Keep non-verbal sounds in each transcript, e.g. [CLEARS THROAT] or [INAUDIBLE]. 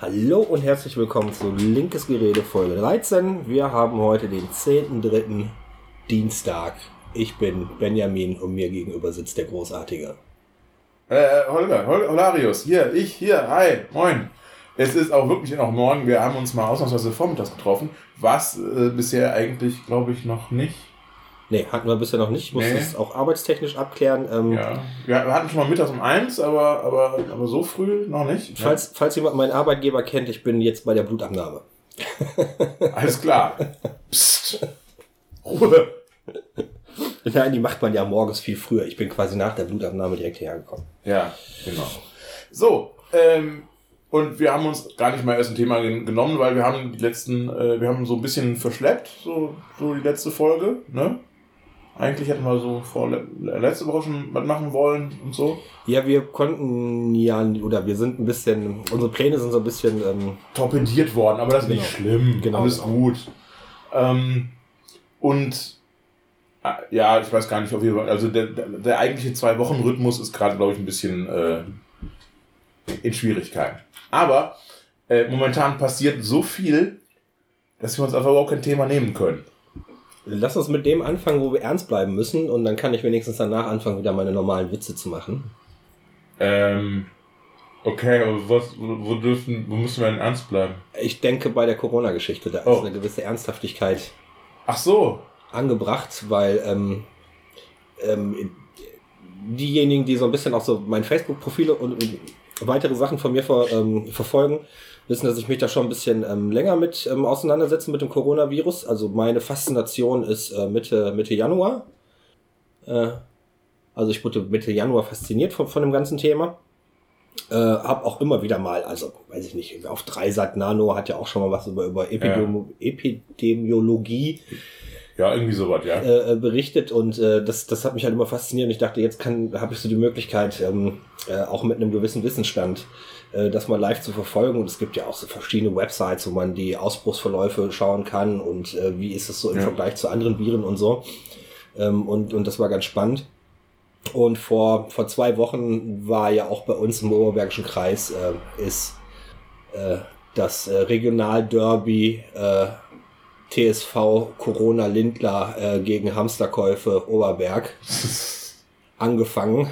Hallo und herzlich willkommen zu Linkes Gerede Folge 13. Wir haben heute den 10.3. Dienstag. Ich bin Benjamin und mir gegenüber sitzt der Großartige. Äh, Holger, Hol Holarius, hier, ich, hier, hi, moin. Es ist auch wirklich noch morgen. Wir haben uns mal ausnahmsweise vormittags getroffen, was äh, bisher eigentlich, glaube ich, noch nicht. Nee, hatten wir bisher noch nicht. Ich muss Nee. das auch arbeitstechnisch abklären. Ähm, Ja, wir hatten schon mal mittags um eins, aber, aber, aber so früh noch nicht. falls, falls jemand meinen Arbeitgeber kennt, ich bin jetzt bei der Blutabnahme. Ja, [LAUGHS] alles klar. Psst. Ruhe. Nein, die macht man ja morgens viel früher. Ich bin quasi nach der Blutabnahme direkt hierher gekommen. Ja, genau. So, ähm, und wir haben uns gar nicht mal erst ein Thema gen- genommen, weil wir haben die letzten, äh, wir haben so ein bisschen verschleppt, so, so die letzte Folge, ne? Eigentlich hätten wir so vor le letzte Woche schon was machen wollen und so. Ja, wir konnten ja, oder wir sind ein bisschen, unsere Pläne sind so ein bisschen, ähm, torpediert worden, aber das ist nicht Genau. schlimm. Genau, Alles genau. gut. Ähm, und äh, ja, ich weiß gar nicht, ob wir. Also der, der, der eigentliche Zwei-Wochen-Rhythmus ist gerade, glaube ich, ein bisschen äh, in Schwierigkeiten. Aber äh, momentan passiert so viel, dass wir uns einfach überhaupt kein Thema nehmen können. Lass uns mit dem anfangen, wo wir ernst bleiben müssen und dann kann ich wenigstens danach anfangen, wieder meine normalen Witze zu machen. Ähm, okay, aber was, wo, dürfen, wo müssen wir denn ernst bleiben? Ich denke bei der Corona-Geschichte, da ist Oh. eine gewisse Ernsthaftigkeit Ach so. angebracht, weil ähm, ähm, diejenigen, die so ein bisschen auch so mein Facebook-Profile und, und weitere Sachen von mir ver, ähm, verfolgen, wissen, dass ich mich da schon ein bisschen ähm, länger mit ähm, auseinandersetze mit dem Coronavirus. Also meine Faszination ist äh, Mitte, Mitte Januar. Äh, also ich wurde Mitte Januar fasziniert von, von dem ganzen Thema. Äh, hab auch immer wieder mal, also weiß ich nicht, auf Dreisat Nano hat ja auch schon mal was über, über Epidemi Epidemiologie Ja, irgendwie sowas, ja. äh, berichtet und äh, das, das hat mich halt immer fasziniert und ich dachte, jetzt kann habe ich so die Möglichkeit, ähm, äh, auch mit einem gewissen Wissensstand, äh, das mal live zu verfolgen und es gibt ja auch so verschiedene Websites, wo man die Ausbruchsverläufe schauen kann und äh, wie ist es so im Ja. Vergleich zu anderen Viren und so ähm, und, und das war ganz spannend. Und vor, vor zwei Wochen war ja auch bei uns im Oberbergischen Kreis äh, ist äh, das äh, Regionalderby äh, TSV Corona Lindler äh, gegen Hamsterkäufe Oberberg [LAUGHS] angefangen.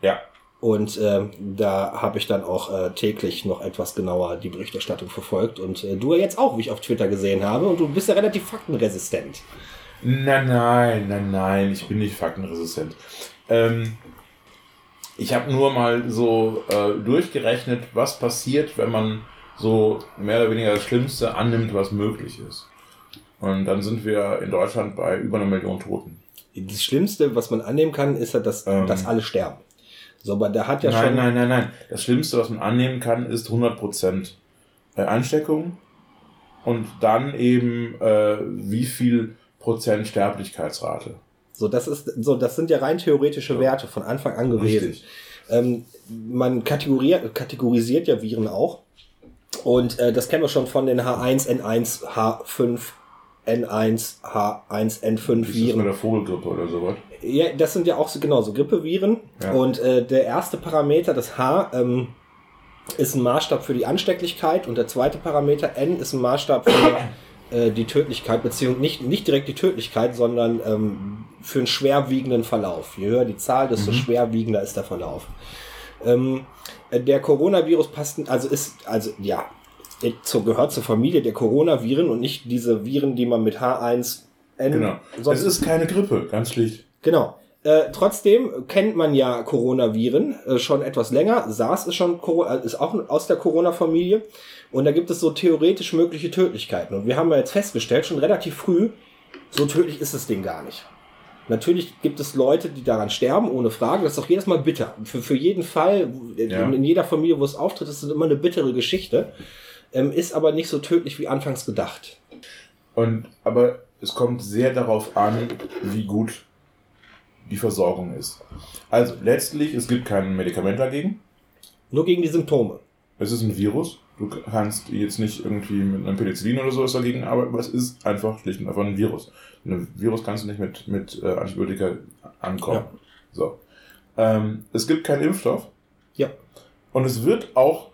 Ja. Und ähm, da habe ich dann auch äh, täglich noch etwas genauer die Berichterstattung verfolgt. Und äh, du ja jetzt auch, wie ich auf Twitter gesehen habe. Und du bist ja relativ faktenresistent. Nein, nein, nein, nein, ich bin nicht faktenresistent. Ähm, ich habe nur mal so äh, durchgerechnet, was passiert, wenn man so mehr oder weniger das Schlimmste annimmt, was möglich ist. Und dann sind wir in Deutschland bei über einer Million Toten. Das Schlimmste, was man annehmen kann, ist ja, dass, Ähm. dass alle sterben. So, aber da hat ja nein, schon. nein, nein, nein. Das Schlimmste, was man annehmen kann, ist 100% äh, Ansteckung und dann eben äh, wie viel Prozent Sterblichkeitsrate. So, das ist, so, das sind ja rein theoretische So. Werte von Anfang an gewesen. Ähm, man kategorisiert ja Viren auch. Und äh, das kennen wir schon von den H1, N1, H5, N1, H1, N5 Wie ist das Viren. der Vogelgrippe oder sowas? Ja, das sind ja auch so, genau so Grippeviren. Ja. Und äh, der erste Parameter, das H, ähm, ist ein Maßstab für die Anstecklichkeit und der zweite Parameter N ist ein Maßstab für [COUGHS] äh, die Tödlichkeit, beziehungsweise nicht, nicht direkt die Tödlichkeit, sondern ähm, für einen schwerwiegenden Verlauf. Je höher die Zahl, desto Mhm. schwerwiegender ist der Verlauf. Ähm, äh, der Coronavirus passt, also ist, also ja, äh, zu, gehört zur Familie der Coronaviren und nicht diese Viren, die man mit H1N Genau. sonst Es ist keine Grippe, ganz schlicht. Genau. Äh, trotzdem kennt man ja Coronaviren äh, schon etwas länger. SARS ist schon äh, ist auch aus der Corona-Familie. Und da gibt es so theoretisch mögliche Tödlichkeiten. Und wir haben ja jetzt festgestellt, schon relativ früh, so tödlich ist das Ding gar nicht. Natürlich gibt es Leute, die daran sterben, ohne Frage. Das ist auch jedes Mal bitter. Für, für jeden Fall, Ja. in, in jeder Familie, wo es auftritt, ist es immer eine bittere Geschichte. Ähm, ist aber nicht so tödlich wie anfangs gedacht. Und, aber es kommt sehr darauf an, wie gut die Versorgung ist. Also letztlich, es gibt kein Medikament dagegen. Nur gegen die Symptome. Es ist ein Virus. Du kannst jetzt nicht irgendwie mit einem Penicillin oder sowas dagegen arbeiten, aber es ist einfach schlicht und einfach ein Virus. Ein Virus kannst du nicht mit, mit äh, Antibiotika ankommen. Ja. So. Ähm, es gibt keinen Impfstoff Ja. und es wird auch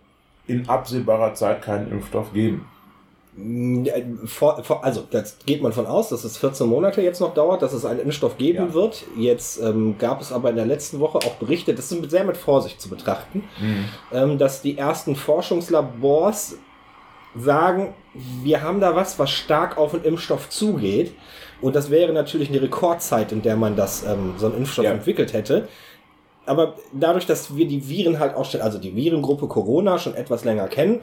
in absehbarer Zeit keinen Impfstoff geben. Vor, also, das geht man von aus, dass es 14 Monate jetzt noch dauert, dass es einen Impfstoff geben ja. wird. Jetzt ähm, gab es aber in der letzten Woche auch Berichte, das ist sehr mit Vorsicht zu betrachten, mhm. ähm, dass die ersten Forschungslabors sagen, wir haben da was, was stark auf den Impfstoff zugeht. Und das wäre natürlich eine Rekordzeit, in der man das, ähm, so einen Impfstoff ja. entwickelt hätte. Aber dadurch, dass wir die Viren halt auch, also die Virengruppe Corona schon etwas länger kennen,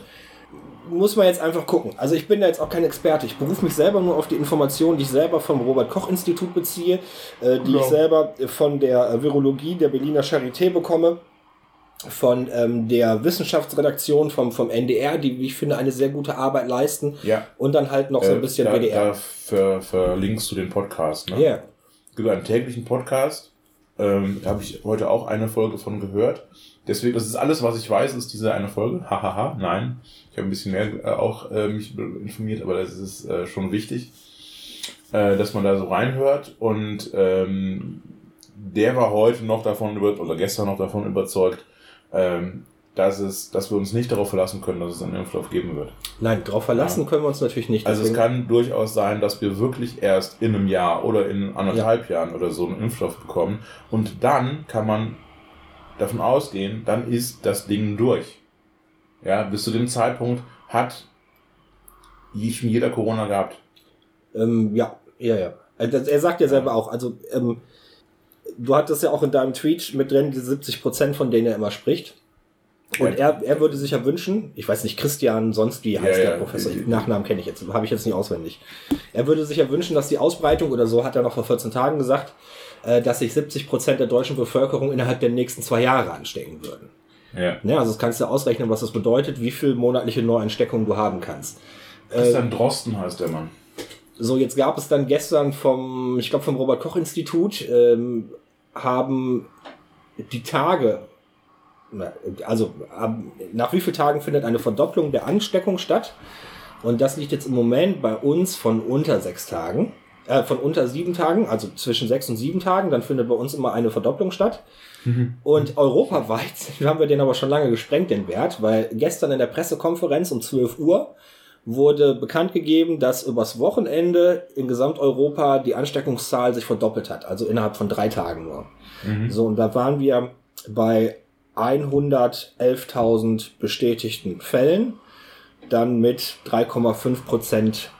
muss man jetzt einfach gucken. Also ich bin da jetzt auch kein Experte. Ich berufe mich selber nur auf die Informationen, die ich selber vom Robert-Koch-Institut beziehe, äh, die genau. ich selber von der äh, Virologie der Berliner Charité bekomme, von ähm, der Wissenschaftsredaktion vom, vom NDR, die, wie ich finde, eine sehr gute Arbeit leisten. Ja. Und dann halt noch so ein äh, bisschen da, WDR. Da ver, verlinkst du den Podcast, ne? Ja. Yeah. Gibt einen täglichen Podcast. Ähm, da habe ich heute auch eine Folge von gehört. Deswegen, das ist alles, was ich weiß, ist diese eine Folge. Hahaha, nein. Ich habe ein bisschen mehr äh, auch äh, mich informiert, aber das ist äh, schon wichtig, äh, dass man da so reinhört. Und ähm, der war heute noch davon über oder gestern noch davon überzeugt, ähm, dass es, dass wir uns nicht darauf verlassen können, dass es einen Impfstoff geben wird. Nein, darauf verlassen ja. können wir uns natürlich nicht. Also es kann durchaus sein, dass wir wirklich erst in einem Jahr oder in anderthalb ja. Jahren oder so einen Impfstoff bekommen und dann kann man davon ausgehen, dann ist das Ding durch. Ja, bis zu dem Zeitpunkt hat schon jeder Corona gehabt. Ähm, ja, ja, ja. Also, er sagt ja selber auch, also ähm, du hattest ja auch in deinem Tweet mit drin die 70 Prozent, von denen er immer spricht. Und er, er würde sich ja wünschen, ich weiß nicht, Christian, sonst wie heißt ja, der ja, Professor, ja, Nachnamen kenne ich jetzt, habe ich jetzt nicht auswendig. Er würde sich ja wünschen, dass die Ausbreitung oder so, hat er noch vor 14 Tagen gesagt, äh, dass sich 70 Prozent der deutschen Bevölkerung innerhalb der nächsten zwei Jahre anstecken würden. Ja. ja also das kannst du ausrechnen, was das bedeutet, wie viel monatliche Neuansteckungen du haben kannst. Christian äh, Drosten heißt der Mann. So, jetzt gab es dann gestern vom, ich glaube vom Robert Koch Institut, ähm, haben die Tage, also nach wie vielen Tagen findet eine Verdopplung der Ansteckung statt? Und das liegt jetzt im Moment bei uns von unter sechs Tagen äh, von unter sieben Tagen, also zwischen sechs und sieben Tagen, dann findet bei uns immer eine Verdopplung statt. Mhm. Und europaweit [LAUGHS] haben wir den aber schon lange gesprengt, den Wert, weil gestern in der Pressekonferenz um 12 Uhr wurde bekannt gegeben, dass übers Wochenende in Gesamteuropa die Ansteckungszahl sich verdoppelt hat, also innerhalb von drei Tagen nur. Mhm. So, und da waren wir bei 111.000 bestätigten Fällen, dann mit 3,5 Prozent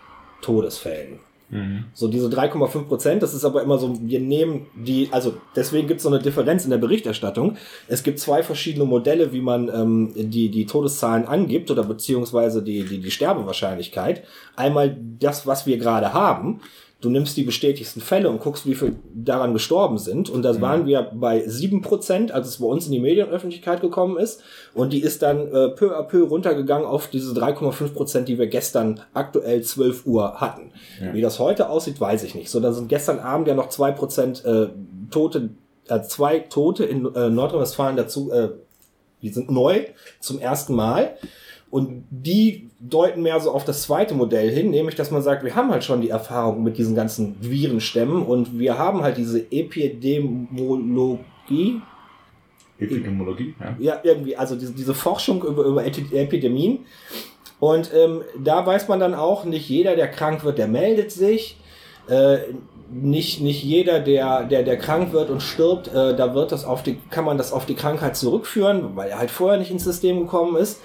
Todesfällen. Mhm. So diese 3,5 Prozent, das ist aber immer so, wir nehmen die, also deswegen gibt es so eine Differenz in der Berichterstattung. Es gibt zwei verschiedene Modelle, wie man ähm, die, die Todeszahlen angibt oder beziehungsweise die, die, die Sterbewahrscheinlichkeit. Einmal das, was wir gerade haben du nimmst die bestätigsten Fälle und guckst, wie viel daran gestorben sind. Und da mhm. waren wir bei sieben Prozent, als es bei uns in die Medienöffentlichkeit gekommen ist. Und die ist dann äh, peu à peu runtergegangen auf diese 3,5 Prozent, die wir gestern aktuell 12 Uhr hatten. Ja. Wie das heute aussieht, weiß ich nicht. So, da sind gestern Abend ja noch zwei Prozent äh, Tote, äh, zwei Tote in äh, Nordrhein-Westfalen dazu, äh, die sind neu zum ersten Mal. Und die deuten mehr so auf das zweite Modell hin, nämlich dass man sagt, wir haben halt schon die Erfahrung mit diesen ganzen Virenstämmen und wir haben halt diese Epidemiologie. Epidemiologie, ja. Ja, irgendwie, also diese, diese Forschung über, über Epidemien. Und ähm, da weiß man dann auch, nicht jeder, der krank wird, der meldet sich. Äh, nicht, nicht jeder, der, der, der krank wird und stirbt, äh, da wird das auf die, kann man das auf die Krankheit zurückführen, weil er halt vorher nicht ins System gekommen ist.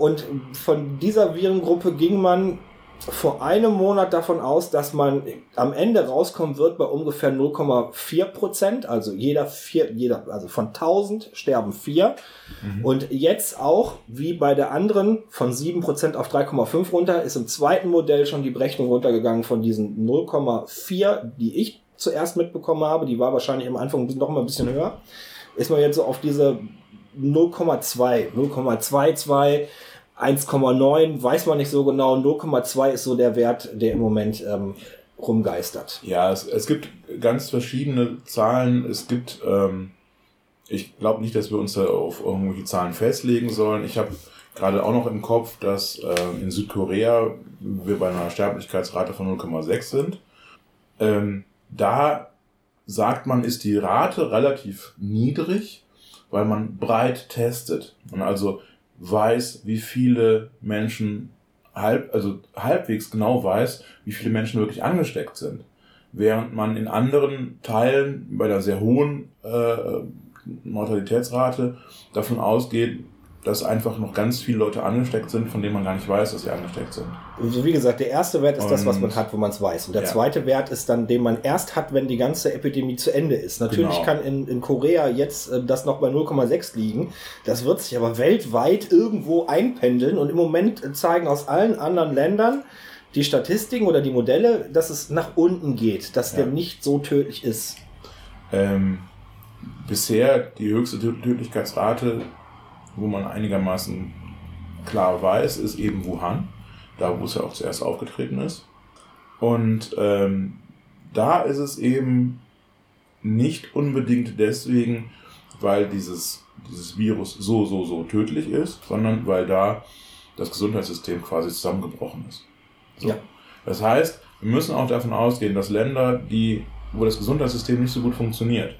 Und von dieser Virengruppe ging man vor einem Monat davon aus, dass man am Ende rauskommen wird bei ungefähr 0,4 Prozent. Also jeder vier, jeder, also von 1000 sterben vier. Mhm. Und jetzt auch, wie bei der anderen, von 7 Prozent auf 3,5 runter, ist im zweiten Modell schon die Berechnung runtergegangen von diesen 0,4, die ich zuerst mitbekommen habe. Die war wahrscheinlich am Anfang noch mal ein bisschen höher. Ist man jetzt so auf diese 0,2, 0,22 1,9 weiß man nicht so genau, 0,2 ist so der Wert, der im Moment ähm, rumgeistert. Ja, es, es gibt ganz verschiedene Zahlen. Es gibt, ähm, ich glaube nicht, dass wir uns da auf irgendwelche Zahlen festlegen sollen. Ich habe gerade auch noch im Kopf, dass äh, in Südkorea wir bei einer Sterblichkeitsrate von 0,6 sind. Ähm, da sagt man, ist die Rate relativ niedrig, weil man breit testet. Und also weiß, wie viele Menschen halb, also halbwegs genau weiß, wie viele Menschen wirklich angesteckt sind. Während man in anderen Teilen bei der sehr hohen äh, Mortalitätsrate davon ausgeht, dass einfach noch ganz viele Leute angesteckt sind, von denen man gar nicht weiß, dass sie angesteckt sind. Also wie gesagt, der erste Wert ist und, das, was man hat, wo man es weiß. Und der ja. zweite Wert ist dann, den man erst hat, wenn die ganze Epidemie zu Ende ist. Natürlich genau. kann in, in Korea jetzt äh, das noch bei 0,6 liegen. Das wird sich aber weltweit irgendwo einpendeln. Und im Moment zeigen aus allen anderen Ländern die Statistiken oder die Modelle, dass es nach unten geht, dass ja. der nicht so tödlich ist. Ähm, bisher die höchste Tödlichkeitsrate wo man einigermaßen klar weiß, ist eben Wuhan, da wo es ja auch zuerst aufgetreten ist. Und ähm, da ist es eben nicht unbedingt deswegen, weil dieses, dieses Virus so, so, so tödlich ist, sondern weil da das Gesundheitssystem quasi zusammengebrochen ist. So. Ja. Das heißt, wir müssen auch davon ausgehen, dass Länder, die, wo das Gesundheitssystem nicht so gut funktioniert,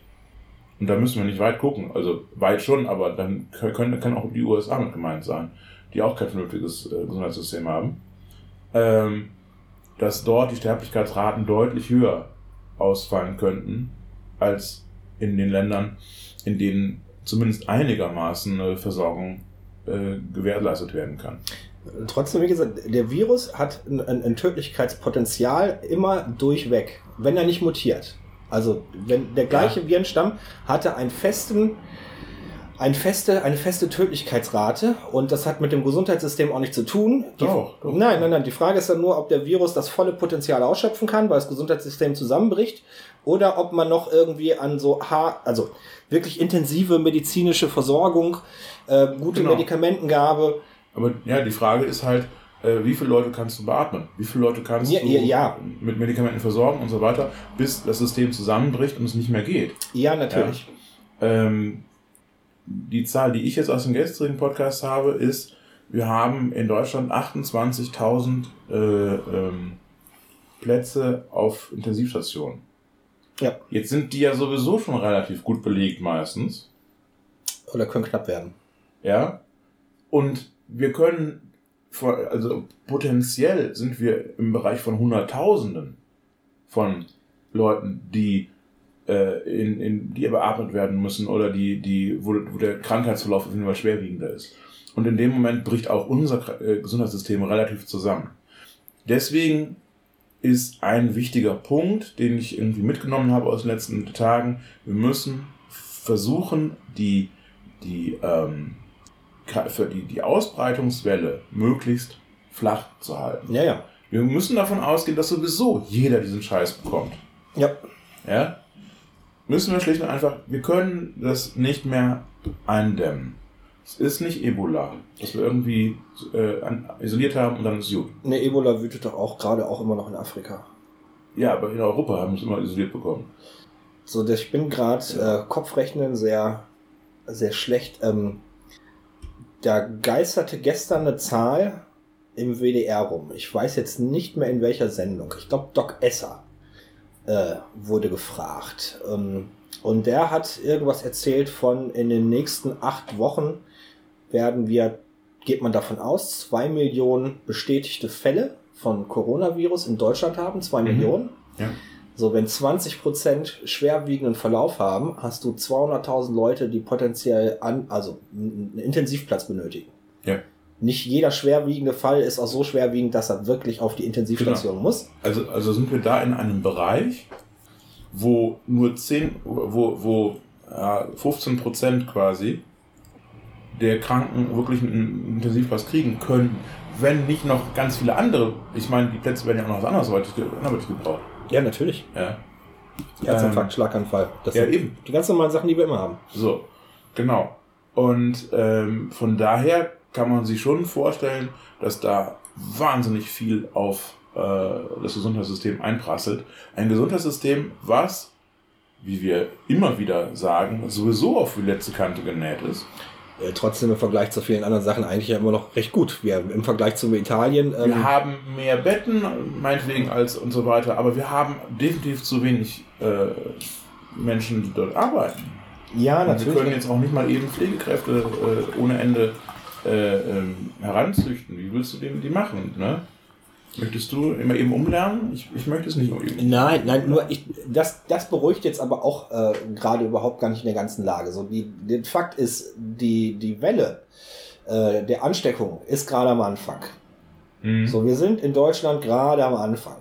und da müssen wir nicht weit gucken. Also weit schon, aber dann können, können auch die USA mit gemeint sein, die auch kein vernünftiges äh, Gesundheitssystem haben. Ähm, dass dort die Sterblichkeitsraten deutlich höher ausfallen könnten als in den Ländern, in denen zumindest einigermaßen eine Versorgung äh, gewährleistet werden kann. Trotzdem, wie gesagt, der Virus hat ein, ein Tödlichkeitspotenzial immer durchweg, wenn er nicht mutiert. Also wenn der gleiche ja. Virenstamm hatte einen festen, ein feste, eine feste Tödlichkeitsrate und das hat mit dem Gesundheitssystem auch nichts zu tun. Die, doch, doch. Nein, nein, nein. Die Frage ist dann nur, ob der Virus das volle Potenzial ausschöpfen kann, weil das Gesundheitssystem zusammenbricht, oder ob man noch irgendwie an so H, also wirklich intensive medizinische Versorgung, äh, gute genau. Medikamentengabe. Aber ja, die Frage ist halt, äh, wie viele Leute kannst du beatmen, wie viele Leute kannst ja, du ja. mit Medikamenten versorgen und so weiter, bis das System zusammenbricht und es nicht mehr geht. Ja, natürlich. Ja. Ähm, die Zahl, die ich jetzt aus dem gestrigen Podcast habe, ist, wir haben in Deutschland 28.000 äh, ähm, Plätze auf Intensivstationen. Ja. Jetzt sind die ja sowieso schon relativ gut belegt meistens. Oder können knapp werden. Ja. Und wir können also potenziell sind wir im Bereich von Hunderttausenden von Leuten, die äh, in, in, die beatmet werden müssen oder die, die, wo, wo der Krankheitsverlauf auf jeden Fall schwerwiegender ist. Und in dem Moment bricht auch unser äh, Gesundheitssystem relativ zusammen. Deswegen ist ein wichtiger Punkt, den ich irgendwie mitgenommen habe aus den letzten Tagen, wir müssen versuchen, die, die ähm, für die, die Ausbreitungswelle möglichst flach zu halten. Ja, ja. Wir müssen davon ausgehen, dass sowieso jeder diesen Scheiß bekommt. Ja. Ja? Müssen wir schlicht und einfach, wir können das nicht mehr eindämmen. Es ist nicht Ebola, dass wir irgendwie äh, isoliert haben und dann ist gut. Ne, Ebola wütet doch auch gerade auch immer noch in Afrika. Ja, aber in Europa haben wir es immer isoliert bekommen. So, ich bin gerade äh, Kopfrechnen sehr, sehr schlecht. Ähm, da geisterte gestern eine Zahl im WDR rum. Ich weiß jetzt nicht mehr in welcher Sendung. Ich glaube, Doc Esser äh, wurde gefragt. Ähm, und der hat irgendwas erzählt von in den nächsten acht Wochen werden wir, geht man davon aus, zwei Millionen bestätigte Fälle von Coronavirus in Deutschland haben. Zwei mhm. Millionen. Ja. So, wenn 20 Prozent schwerwiegenden Verlauf haben, hast du 200.000 Leute, die potenziell an, also einen Intensivplatz benötigen. Ja. Nicht jeder schwerwiegende Fall ist auch so schwerwiegend, dass er wirklich auf die Intensivstation genau. muss. Also, also sind wir da in einem Bereich, wo nur 10, wo, wo ja, 15 Prozent quasi der Kranken wirklich einen Intensivplatz kriegen können, wenn nicht noch ganz viele andere, ich meine, die Plätze werden ja auch noch andersweitig gebraucht. Ja, natürlich. Ja. Herzinfarkt, ähm, Schlaganfall. Das ja, sind eben. Die ganz normalen Sachen, die wir immer haben. So, genau. Und ähm, von daher kann man sich schon vorstellen, dass da wahnsinnig viel auf äh, das Gesundheitssystem einprasselt. Ein Gesundheitssystem, was, wie wir immer wieder sagen, sowieso auf die letzte Kante genäht ist. Äh, trotzdem im Vergleich zu vielen anderen Sachen eigentlich ja immer noch recht gut. Wir im Vergleich zu Italien. Ähm wir haben mehr Betten, meinetwegen, als und so weiter, aber wir haben definitiv zu wenig äh, Menschen, die dort arbeiten. Ja, natürlich. Und wir können jetzt auch nicht mal eben Pflegekräfte äh, ohne Ende äh, ähm, heranzüchten? Wie willst du den, die machen? Ne? Möchtest du immer eben umlernen? Ich, ich möchte es nicht umüben. Nein, nein, nur ich, das, das beruhigt jetzt aber auch äh, gerade überhaupt gar nicht in der ganzen Lage. So, die, der Fakt ist, die, die Welle äh, der Ansteckung ist gerade am Anfang. Mhm. So, wir sind in Deutschland gerade am Anfang.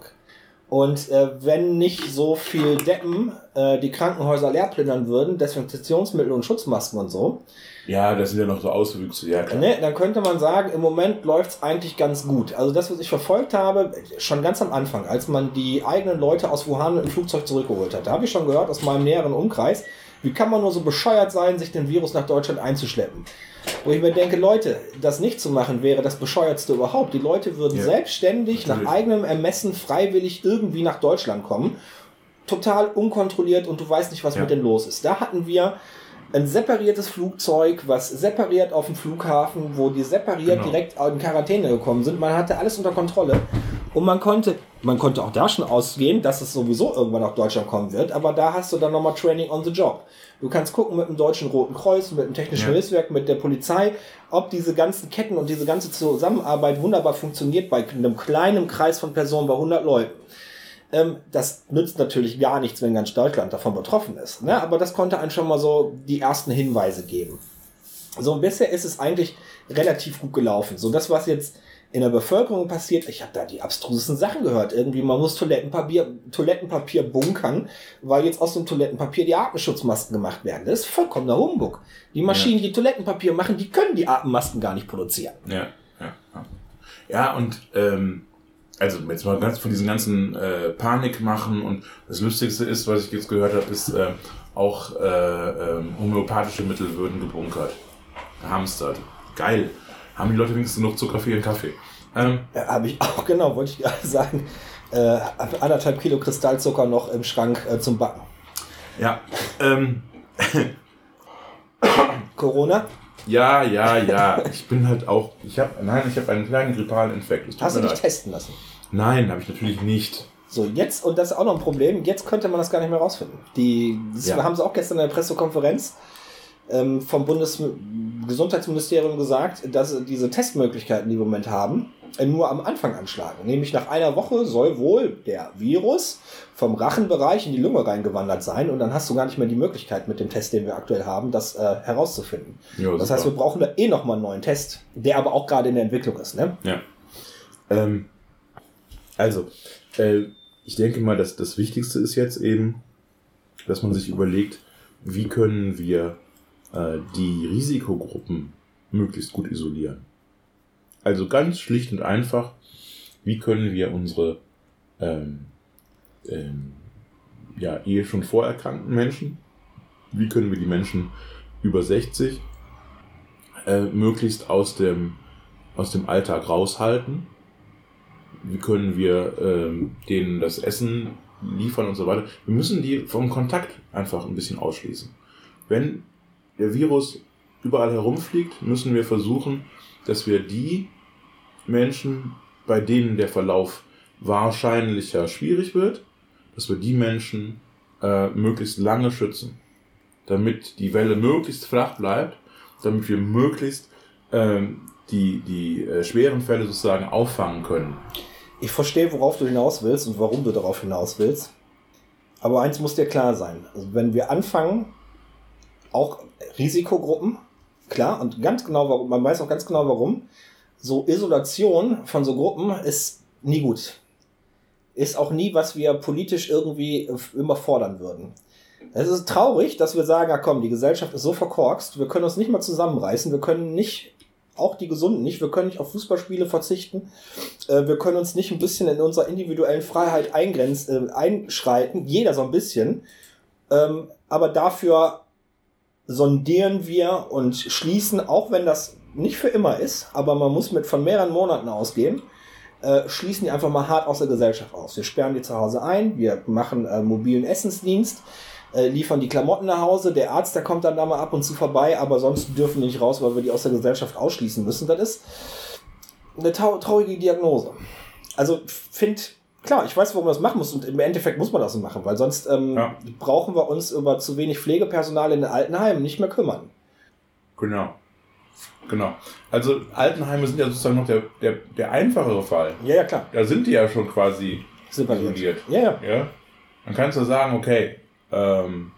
Und äh, wenn nicht so viel Deppen äh, die Krankenhäuser leer plündern würden, Desinfektionsmittel und Schutzmasken und so, ja, das sind ja noch so Auswüchse, ja klar. Ne, dann könnte man sagen, im Moment läuft es eigentlich ganz gut. Also das, was ich verfolgt habe, schon ganz am Anfang, als man die eigenen Leute aus Wuhan dem Flugzeug zurückgeholt hat, da habe ich schon gehört aus meinem näheren Umkreis, wie kann man nur so bescheuert sein, sich den Virus nach Deutschland einzuschleppen? Wo ich mir denke, Leute, das nicht zu machen, wäre das bescheuertste überhaupt. Die Leute würden ja. selbstständig Natürlich. nach eigenem Ermessen freiwillig irgendwie nach Deutschland kommen. Total unkontrolliert und du weißt nicht, was ja. mit denen los ist. Da hatten wir ein separiertes Flugzeug, was separiert auf dem Flughafen, wo die separiert genau. direkt in Quarantäne gekommen sind. Man hatte alles unter Kontrolle und man konnte, man konnte auch da schon ausgehen, dass es sowieso irgendwann nach Deutschland kommen wird, aber da hast du dann nochmal Training on the Job. Du kannst gucken mit dem Deutschen Roten Kreuz, mit dem Technischen ja. Hilfswerk, mit der Polizei, ob diese ganzen Ketten und diese ganze Zusammenarbeit wunderbar funktioniert bei einem kleinen Kreis von Personen, bei 100 Leuten. Ähm, das nützt natürlich gar nichts, wenn ganz Deutschland davon betroffen ist. Ne? Aber das konnte einem schon mal so die ersten Hinweise geben. So, und bisher ist es eigentlich relativ gut gelaufen. So, das, was jetzt in der Bevölkerung passiert, ich habe da die abstrusesten Sachen gehört. Irgendwie, man muss Toilettenpapier, Toilettenpapier bunkern, weil jetzt aus dem Toilettenpapier die Atemschutzmasken gemacht werden. Das ist vollkommener Humbug. Die Maschinen, ja. die Toilettenpapier machen, die können die Atemmasken gar nicht produzieren. Ja, ja. Ja, ja und ähm, also jetzt mal ganz von diesen ganzen äh, Panik machen und das Lustigste ist, was ich jetzt gehört habe, ist äh, auch äh, äh, homöopathische Mittel würden gebunkert. Hamstert. Geil. Haben die Leute wenigstens genug Zucker für ihren Kaffee? Ähm, ja, habe ich auch, [LAUGHS] genau, wollte ich gerade sagen. Äh, anderthalb Kilo Kristallzucker noch im Schrank äh, zum Backen. Ja. Ähm. Corona? Ja, ja, ja. Ich bin halt auch. Ich habe, nein, ich habe einen kleinen grippalen Infekt. Hast du dich leid. testen lassen? Nein, habe ich natürlich nicht. So, jetzt, und das ist auch noch ein Problem, jetzt könnte man das gar nicht mehr rausfinden. Die, das ja. haben sie auch gestern in der Pressekonferenz ähm, vom Bundesgesundheitsministerium gesagt, dass diese Testmöglichkeiten, die wir im Moment haben, äh, nur am Anfang anschlagen. Nämlich nach einer Woche soll wohl der Virus vom Rachenbereich in die Lunge reingewandert sein und dann hast du gar nicht mehr die Möglichkeit mit dem Test, den wir aktuell haben, das äh, herauszufinden. Ja, das heißt, wir brauchen da eh nochmal einen neuen Test, der aber auch gerade in der Entwicklung ist. Ne? Ja. Ähm, also, äh, ich denke mal, dass das Wichtigste ist jetzt eben, dass man sich überlegt, wie können wir die Risikogruppen möglichst gut isolieren. Also ganz schlicht und einfach, wie können wir unsere ähm, ähm, ja, ehe schon vorerkrankten Menschen, wie können wir die Menschen über 60 äh, möglichst aus dem, aus dem Alltag raushalten wie können wir ähm, denen das Essen liefern und so weiter. Wir müssen die vom Kontakt einfach ein bisschen ausschließen. Wenn der Virus überall herumfliegt, müssen wir versuchen, dass wir die Menschen, bei denen der Verlauf wahrscheinlicher schwierig wird, dass wir die Menschen äh, möglichst lange schützen, damit die Welle möglichst flach bleibt, damit wir möglichst ähm, die, die äh, schweren Fälle sozusagen auffangen können. Ich verstehe, worauf du hinaus willst und warum du darauf hinaus willst. Aber eins muss dir klar sein. Also wenn wir anfangen, auch Risikogruppen, klar, und ganz genau, warum, man weiß auch ganz genau warum, so Isolation von so Gruppen ist nie gut. Ist auch nie, was wir politisch irgendwie immer fordern würden. Es ist traurig, dass wir sagen, ja komm, die Gesellschaft ist so verkorkst, wir können uns nicht mal zusammenreißen, wir können nicht auch die Gesunden nicht. Wir können nicht auf Fußballspiele verzichten. Äh, wir können uns nicht ein bisschen in unserer individuellen Freiheit eingrenzen, äh, einschreiten. Jeder so ein bisschen. Ähm, aber dafür sondieren wir und schließen, auch wenn das nicht für immer ist, aber man muss mit von mehreren Monaten ausgehen, äh, schließen die einfach mal hart aus der Gesellschaft aus. Wir sperren die zu Hause ein, wir machen äh, mobilen Essensdienst, äh, liefern die Klamotten nach Hause, der Arzt, der kommt dann da mal ab und zu vorbei, aber sonst dürfen die nicht raus, weil wir die aus der Gesellschaft ausschließen müssen. Das ist eine traurige Diagnose. Also finde, klar, ich weiß, warum man das machen muss und im Endeffekt muss man das so machen, weil sonst ähm, ja. brauchen wir uns über zu wenig Pflegepersonal in den Altenheimen nicht mehr kümmern. Genau. Genau. Also Altenheime sind ja sozusagen noch der, der, der einfachere Fall. Ja, ja, klar. Da sind die ja schon quasi isoliert. Ja, ja. Ja? Dann kannst du sagen, okay, ähm,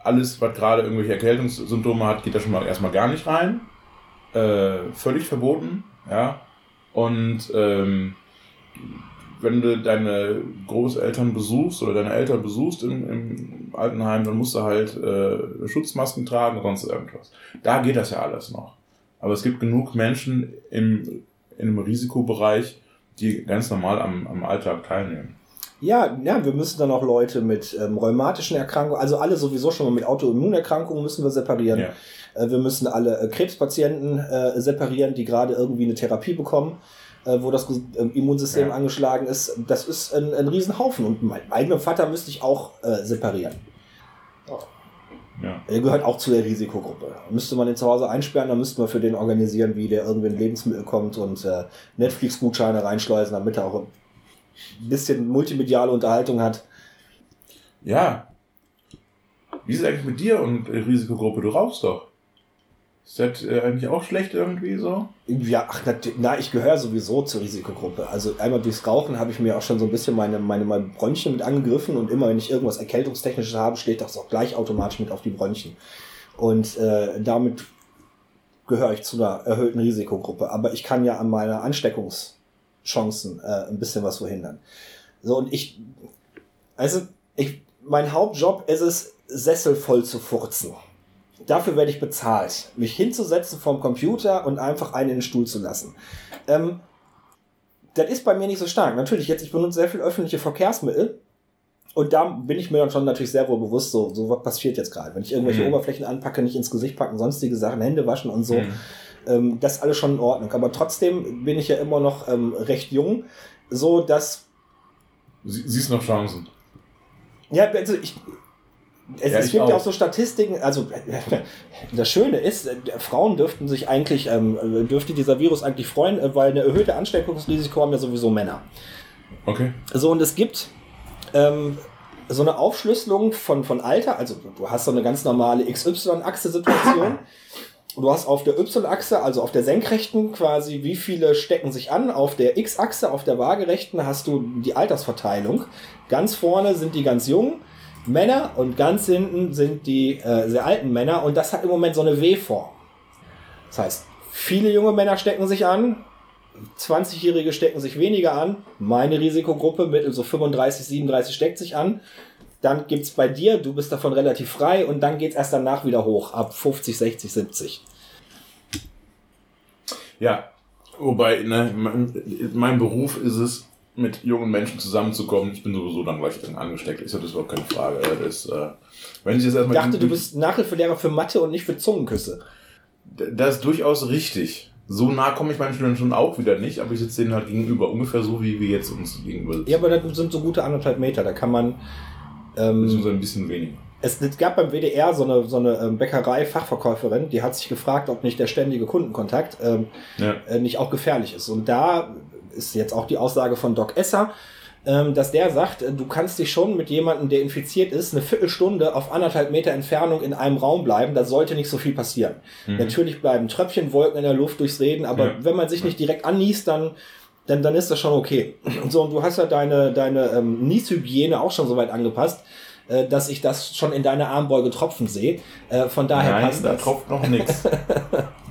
alles, was gerade irgendwelche Erkältungssymptome hat, geht da schon mal erstmal gar nicht rein. Äh, völlig verboten. Ja. Und ähm, wenn du deine Großeltern besuchst oder deine Eltern besuchst im, im Altenheim, dann musst du halt äh, Schutzmasken tragen oder sonst irgendwas. Da geht das ja alles noch. Aber es gibt genug Menschen im, in einem Risikobereich, die ganz normal am, am Alltag teilnehmen. Ja, ja, wir müssen dann auch Leute mit ähm, rheumatischen Erkrankungen, also alle sowieso schon mal mit Autoimmunerkrankungen müssen wir separieren. Ja. Äh, wir müssen alle äh, Krebspatienten äh, separieren, die gerade irgendwie eine Therapie bekommen, äh, wo das äh, Immunsystem Ja. angeschlagen ist. Das ist ein, ein Riesenhaufen. Und meinen eigenen Vater müsste ich auch äh, separieren. Ja. Er gehört auch zu der Risikogruppe. Müsste man den zu Hause einsperren, dann müssten wir für den organisieren, wie der irgendwie in Lebensmittel kommt und äh, Netflix-Gutscheine reinschleusen, damit er auch ein bisschen multimediale Unterhaltung hat. Ja. Wie ist es eigentlich mit dir und Risikogruppe? Du rauchst doch. Ist das äh, eigentlich auch schlecht irgendwie so? Ja, ach, na, ich gehöre sowieso zur Risikogruppe. Also einmal durchs Rauchen habe ich mir auch schon so ein bisschen meine, meine, meine Bronchien mit angegriffen und immer wenn ich irgendwas Erkältungstechnisches habe, steht das auch gleich automatisch mit auf die Bronchien. Und äh, damit gehöre ich zu einer erhöhten Risikogruppe. Aber ich kann ja an meiner Ansteckungschancen äh, ein bisschen was verhindern. So, und ich, also, ich, mein Hauptjob ist es, Sessel voll zu furzen. Dafür werde ich bezahlt, mich hinzusetzen vorm Computer und einfach einen in den Stuhl zu lassen. Ähm, das ist bei mir nicht so stark. Natürlich, jetzt, ich benutze sehr viel öffentliche Verkehrsmittel. Und da bin ich mir dann schon natürlich sehr wohl bewusst, so, so was passiert jetzt gerade. Wenn ich irgendwelche Mhm. Oberflächen anpacke, nicht ins Gesicht packen, sonstige Sachen, Hände waschen und so, Mhm. ähm, das ist alles schon in Ordnung. Aber trotzdem bin ich ja immer noch ähm, recht jung, so dass Sie, siehst noch Chancen. Ja, also ich. Es, Ja, es gibt ja auch. auch so Statistiken, also [LAUGHS] das Schöne ist, äh, Frauen dürften sich eigentlich, ähm, äh, dürfte dieser Virus eigentlich freuen, äh, weil eine erhöhte Ansteckungsrisiko haben ja sowieso Männer. Okay. So, und es gibt ähm, so eine Aufschlüsselung von, von Alter, also du hast so eine ganz normale XY-Achse-Situation. [CLEARS THROAT] Du hast auf der Y-Achse, also auf der senkrechten, quasi wie viele stecken sich an. Auf der X-Achse, auf der waagerechten, hast du die Altersverteilung. Ganz vorne sind die ganz jungen Männer und ganz hinten sind die äh, sehr alten Männer. Und das hat im Moment so eine W-Form. Das heißt, viele junge Männer stecken sich an, 20-Jährige stecken sich weniger an. Meine Risikogruppe mit so 35, 37 steckt sich an. Dann gibt's bei dir, du bist davon relativ frei und dann geht's erst danach wieder hoch, ab 50, 60, 70. Ja. Wobei, ne, mein, mein Beruf ist es, mit jungen Menschen zusammenzukommen. Ich bin sowieso dann gleich angesteckt. Ist ja das überhaupt keine Frage. Das, äh, wenn ich jetzt Ich erstmal. dachte, du bist Nachhilfelehrer für Mathe und nicht für Zungenküsse. Das ist durchaus richtig. So nah komme ich meinen Schülern schon auch wieder nicht, aber ich sitze denen halt gegenüber. Ungefähr so, wie wir jetzt uns gegenüber sitzen. Ja, aber das sind so gute anderthalb Meter. Da kann man. Ähm, Beziehungsweise ein bisschen weniger. es, es gab beim WDR so eine, so eine ähm, Bäckerei-Fachverkäuferin, die hat sich gefragt, ob nicht der ständige Kundenkontakt ähm, Ja. äh, nicht auch gefährlich ist. Und da ist jetzt auch die Aussage von Doc Esser, ähm, dass der sagt, äh, du kannst dich schon mit jemandem, der infiziert ist, eine Viertelstunde auf anderthalb Meter Entfernung in einem Raum bleiben. Da sollte nicht so viel passieren. Mhm. Natürlich bleiben Tröpfchenwolken in der Luft durchs Reden, aber Ja. wenn man sich nicht direkt anniest, dann dann, dann ist das schon okay. Und [CLEARS THROAT] so, und du hast ja deine, deine ähm, Nieshygiene auch schon so weit angepasst, äh, dass ich das schon in deiner Armbeuge tropfen sehe. Äh, von daher Nein, passt da das. tropft noch nichts. [LAUGHS]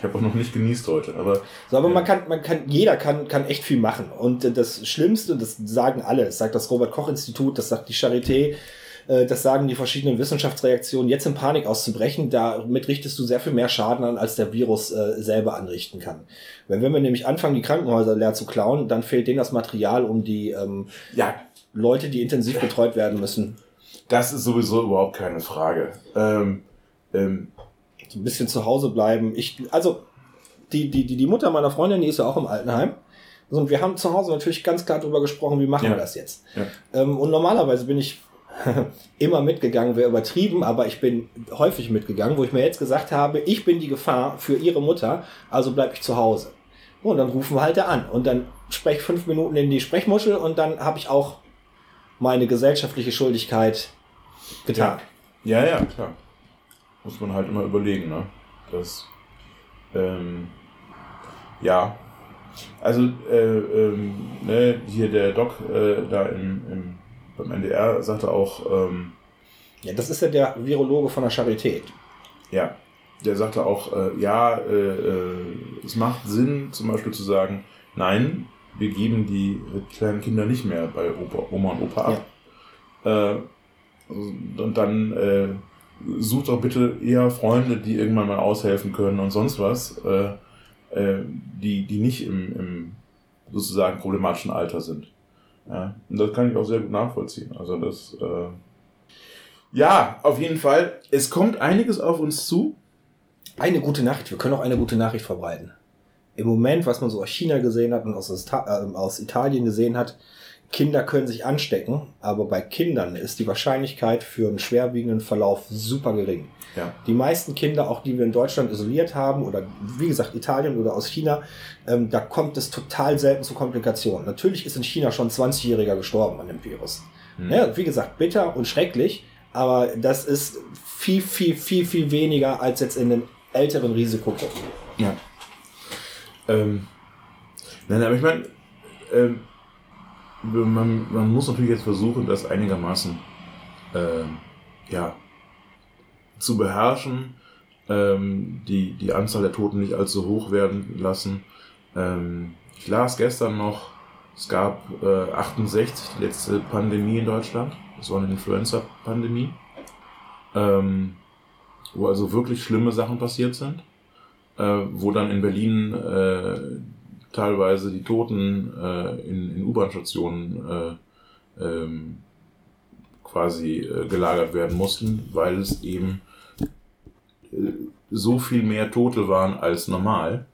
Ich habe auch noch nicht genießt heute, aber So, aber Ja. man kann, man kann, jeder kann, kann echt viel machen. Und äh, das Schlimmste, das sagen alle, das sagt das Robert-Koch-Institut, das sagt die Charité, äh, das sagen die verschiedenen Wissenschaftsreaktionen, jetzt in Panik auszubrechen, damit richtest du sehr viel mehr Schaden an, als der Virus äh, selber anrichten kann. Wenn, wenn wir nämlich anfangen, die Krankenhäuser leer zu klauen, dann fehlt denen das Material, um die ähm, ja, Leute, die intensiv betreut werden müssen, das ist sowieso überhaupt keine Frage. Ähm, ähm, ein bisschen zu Hause bleiben. Ich, also, die, die, die, die Mutter meiner Freundin, die ist ja auch im Altenheim. Und wir haben zu Hause natürlich ganz klar darüber gesprochen, wie machen Ja. wir das jetzt. Ja. Ähm, und normalerweise bin ich [LAUGHS] immer mitgegangen, wäre übertrieben, aber ich bin häufig mitgegangen, wo ich mir jetzt gesagt habe, ich bin die Gefahr für ihre Mutter, also bleibe ich zu Hause. Und dann rufen wir halt da an und dann spreche ich fünf Minuten in die Sprechmuschel und dann habe ich auch meine gesellschaftliche Schuldigkeit getan. ja, ja, klar. Muss man halt immer überlegen, ne? Das, ähm, ja. Also, äh, ähm, ne, hier der Doc äh, da im, im, beim NDR sagte auch, ähm, Ja, das ist ja der Virologe von der Charité. ja, der sagte auch, äh, ja, äh, äh, es macht Sinn, zum Beispiel zu sagen, nein, wir geben die kleinen Kinder nicht mehr bei Opa, Oma und Opa ab. Äh, und dann äh, sucht doch bitte eher Freunde, die irgendwann mal aushelfen können und sonst was, äh, äh, die, die nicht im, im sozusagen problematischen Alter sind. Ja, und das kann ich auch sehr gut nachvollziehen. Also das, äh, ja, auf jeden Fall. Es kommt einiges auf uns zu. Eine gute Nachricht, wir können auch eine gute Nachricht verbreiten. Im Moment, was man so aus China gesehen hat und aus, äh, aus Italien gesehen hat, Kinder können sich anstecken, aber bei Kindern ist die Wahrscheinlichkeit für einen schwerwiegenden Verlauf super gering. Ja. Die meisten Kinder, auch die wir in Deutschland isoliert haben, oder wie gesagt Italien oder aus China, ähm, da kommt es total selten zu Komplikationen. Natürlich ist in China schon ein 20-Jähriger gestorben an dem Virus. Hm. Ja, wie gesagt, bitter und schrecklich, aber das ist viel, viel, viel, viel weniger als jetzt in den älteren Risikogruppen. Ja. Ähm, nein, aber ich meine, ähm, man, man muss natürlich jetzt versuchen, das einigermaßen ähm, ja, zu beherrschen, ähm, die, die Anzahl der Toten nicht allzu hoch werden lassen. Ähm, ich las gestern noch, es gab äh, 68, die letzte Pandemie in Deutschland. Das war eine Influenza-Pandemie, ähm, wo also wirklich schlimme Sachen passiert sind äh, wo dann in Berlin äh, teilweise die Toten äh, in, in U-Bahn-Stationen äh, ähm, quasi äh, gelagert werden mussten, weil es eben äh, so viel mehr Tote waren als normal.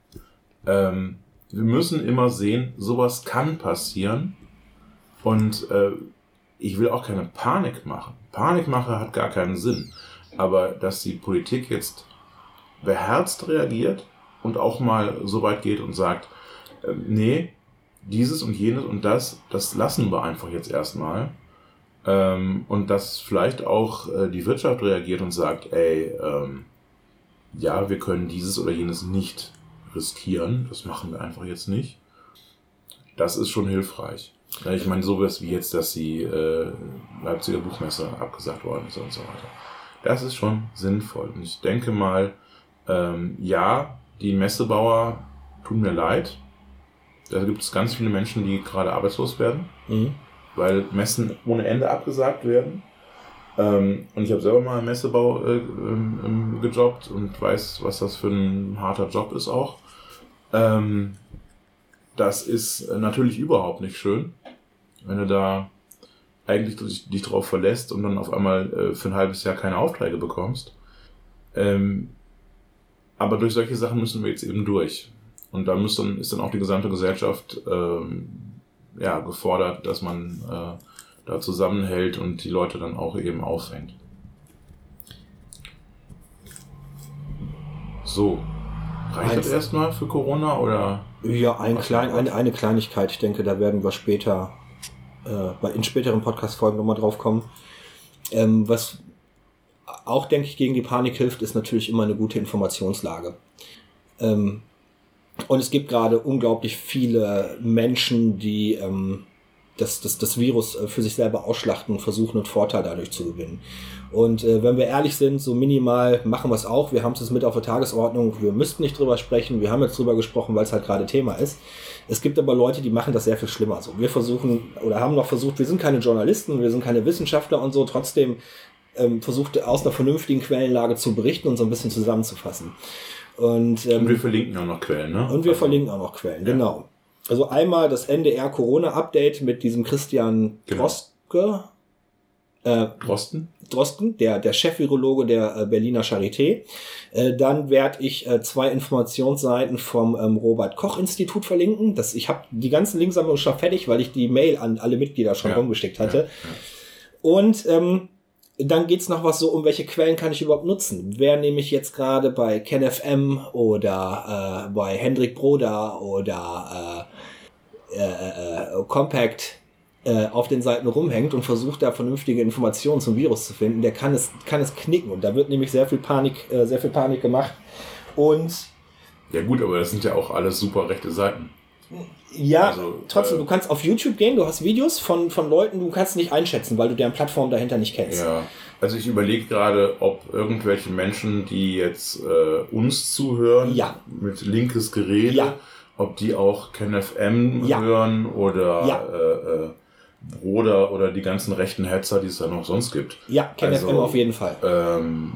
Ähm, wir müssen immer sehen, sowas kann passieren und äh, ich will auch keine Panik machen. Panikmache hat gar keinen Sinn. Aber dass die Politik jetzt beherzt reagiert und auch mal so weit geht und sagt, äh, nee, dieses und jenes und das, das lassen wir einfach jetzt erstmal. Ähm, und dass vielleicht auch äh, die Wirtschaft reagiert und sagt, ey, ähm, ja, wir können dieses oder jenes nicht riskieren, das machen wir einfach jetzt nicht. Das ist schon hilfreich. Ja, ich meine, sowas wie jetzt, dass die äh, Leipziger Buchmesse abgesagt worden ist und so weiter. Das ist schon sinnvoll. Und ich denke mal, ähm, ja, die Messebauer tun mir leid. Da gibt es ganz viele Menschen, die gerade arbeitslos werden, Mhm. weil Messen ohne Ende abgesagt werden. Ähm, und ich habe selber mal im Messebau äh, ähm, ähm, gejobbt und weiß, was das für ein harter Job ist auch. Ähm, das ist natürlich überhaupt nicht schön, wenn du da eigentlich dich, dich drauf verlässt und dann auf einmal äh, für ein halbes Jahr keine Aufträge bekommst. Ähm, aber durch solche Sachen müssen wir jetzt eben durch. Und da muss dann, ist dann auch die gesamte Gesellschaft ähm, ja, gefordert, dass man äh, da zusammenhält und die Leute dann auch eben auffängt. So. Reicht das erstmal für Corona oder? Ja, ein klein, eine, eine Kleinigkeit. Ich denke, da werden wir später äh, bei- in späteren Podcast-Folgen nochmal drauf kommen. Ähm, was auch, denke ich, gegen die Panik hilft, ist natürlich immer eine gute Informationslage. Ähm, und es gibt gerade unglaublich viele Menschen, die ähm, das, das, das Virus äh, für sich selber ausschlachten und versuchen, einen Vorteil dadurch zu gewinnen. Und äh, wenn wir ehrlich sind, so minimal machen wir es auch. Wir haben es jetzt mit auf der Tagesordnung. Wir müssten nicht drüber sprechen. Wir haben jetzt drüber gesprochen, weil es halt gerade Thema ist. Es gibt aber Leute, die machen das sehr viel schlimmer. So, wir versuchen oder haben noch versucht, wir sind keine Journalisten, wir sind keine Wissenschaftler und so. Trotzdem ähm, versucht aus einer vernünftigen Quellenlage zu berichten und so ein bisschen zusammenzufassen. Und, ähm, Und wir verlinken auch noch Quellen, ne? und wir Also, verlinken auch noch Quellen, Ja. genau. Also einmal das NDR Corona-Update mit diesem Christian Genau. Droske, äh, Drosten? Drosten, der, der Chef-Virologe der äh, Berliner Charité. Äh, dann werde ich äh, zwei Informationsseiten vom ähm, Robert-Koch-Institut verlinken. Das, ich habe die ganzen Linksammlungen schon fertig, weil ich die Mail an alle Mitglieder schon Ja. rumgeschickt hatte. Ja, ja. Und ähm, dann geht's noch was so, um welche Quellen kann ich überhaupt nutzen? Wer nämlich jetzt gerade bei KenFM oder äh, bei Hendrik Broda oder äh, äh, äh, Compact äh, auf den Seiten rumhängt und versucht da vernünftige Informationen zum Virus zu finden, der kann es, kann es knicken. Und da wird nämlich sehr viel Panik, äh, sehr viel Panik gemacht. Und Ja gut, aber das sind ja auch alles super rechte Seiten. Ja, Also, trotzdem, äh, du kannst auf YouTube gehen, du hast Videos von, von Leuten, du kannst nicht einschätzen, weil du deren Plattform dahinter nicht kennst. Ja, also ich überlege gerade, ob irgendwelche Menschen, die jetzt äh, uns zuhören, Ja. mit linkes Gerede, Ja. ob die auch KenFM Ja. hören oder Ja. äh, äh, Broder oder die ganzen rechten Hetzer, die es da noch sonst gibt. Ja, KenFM Also, auf jeden Fall. Ähm,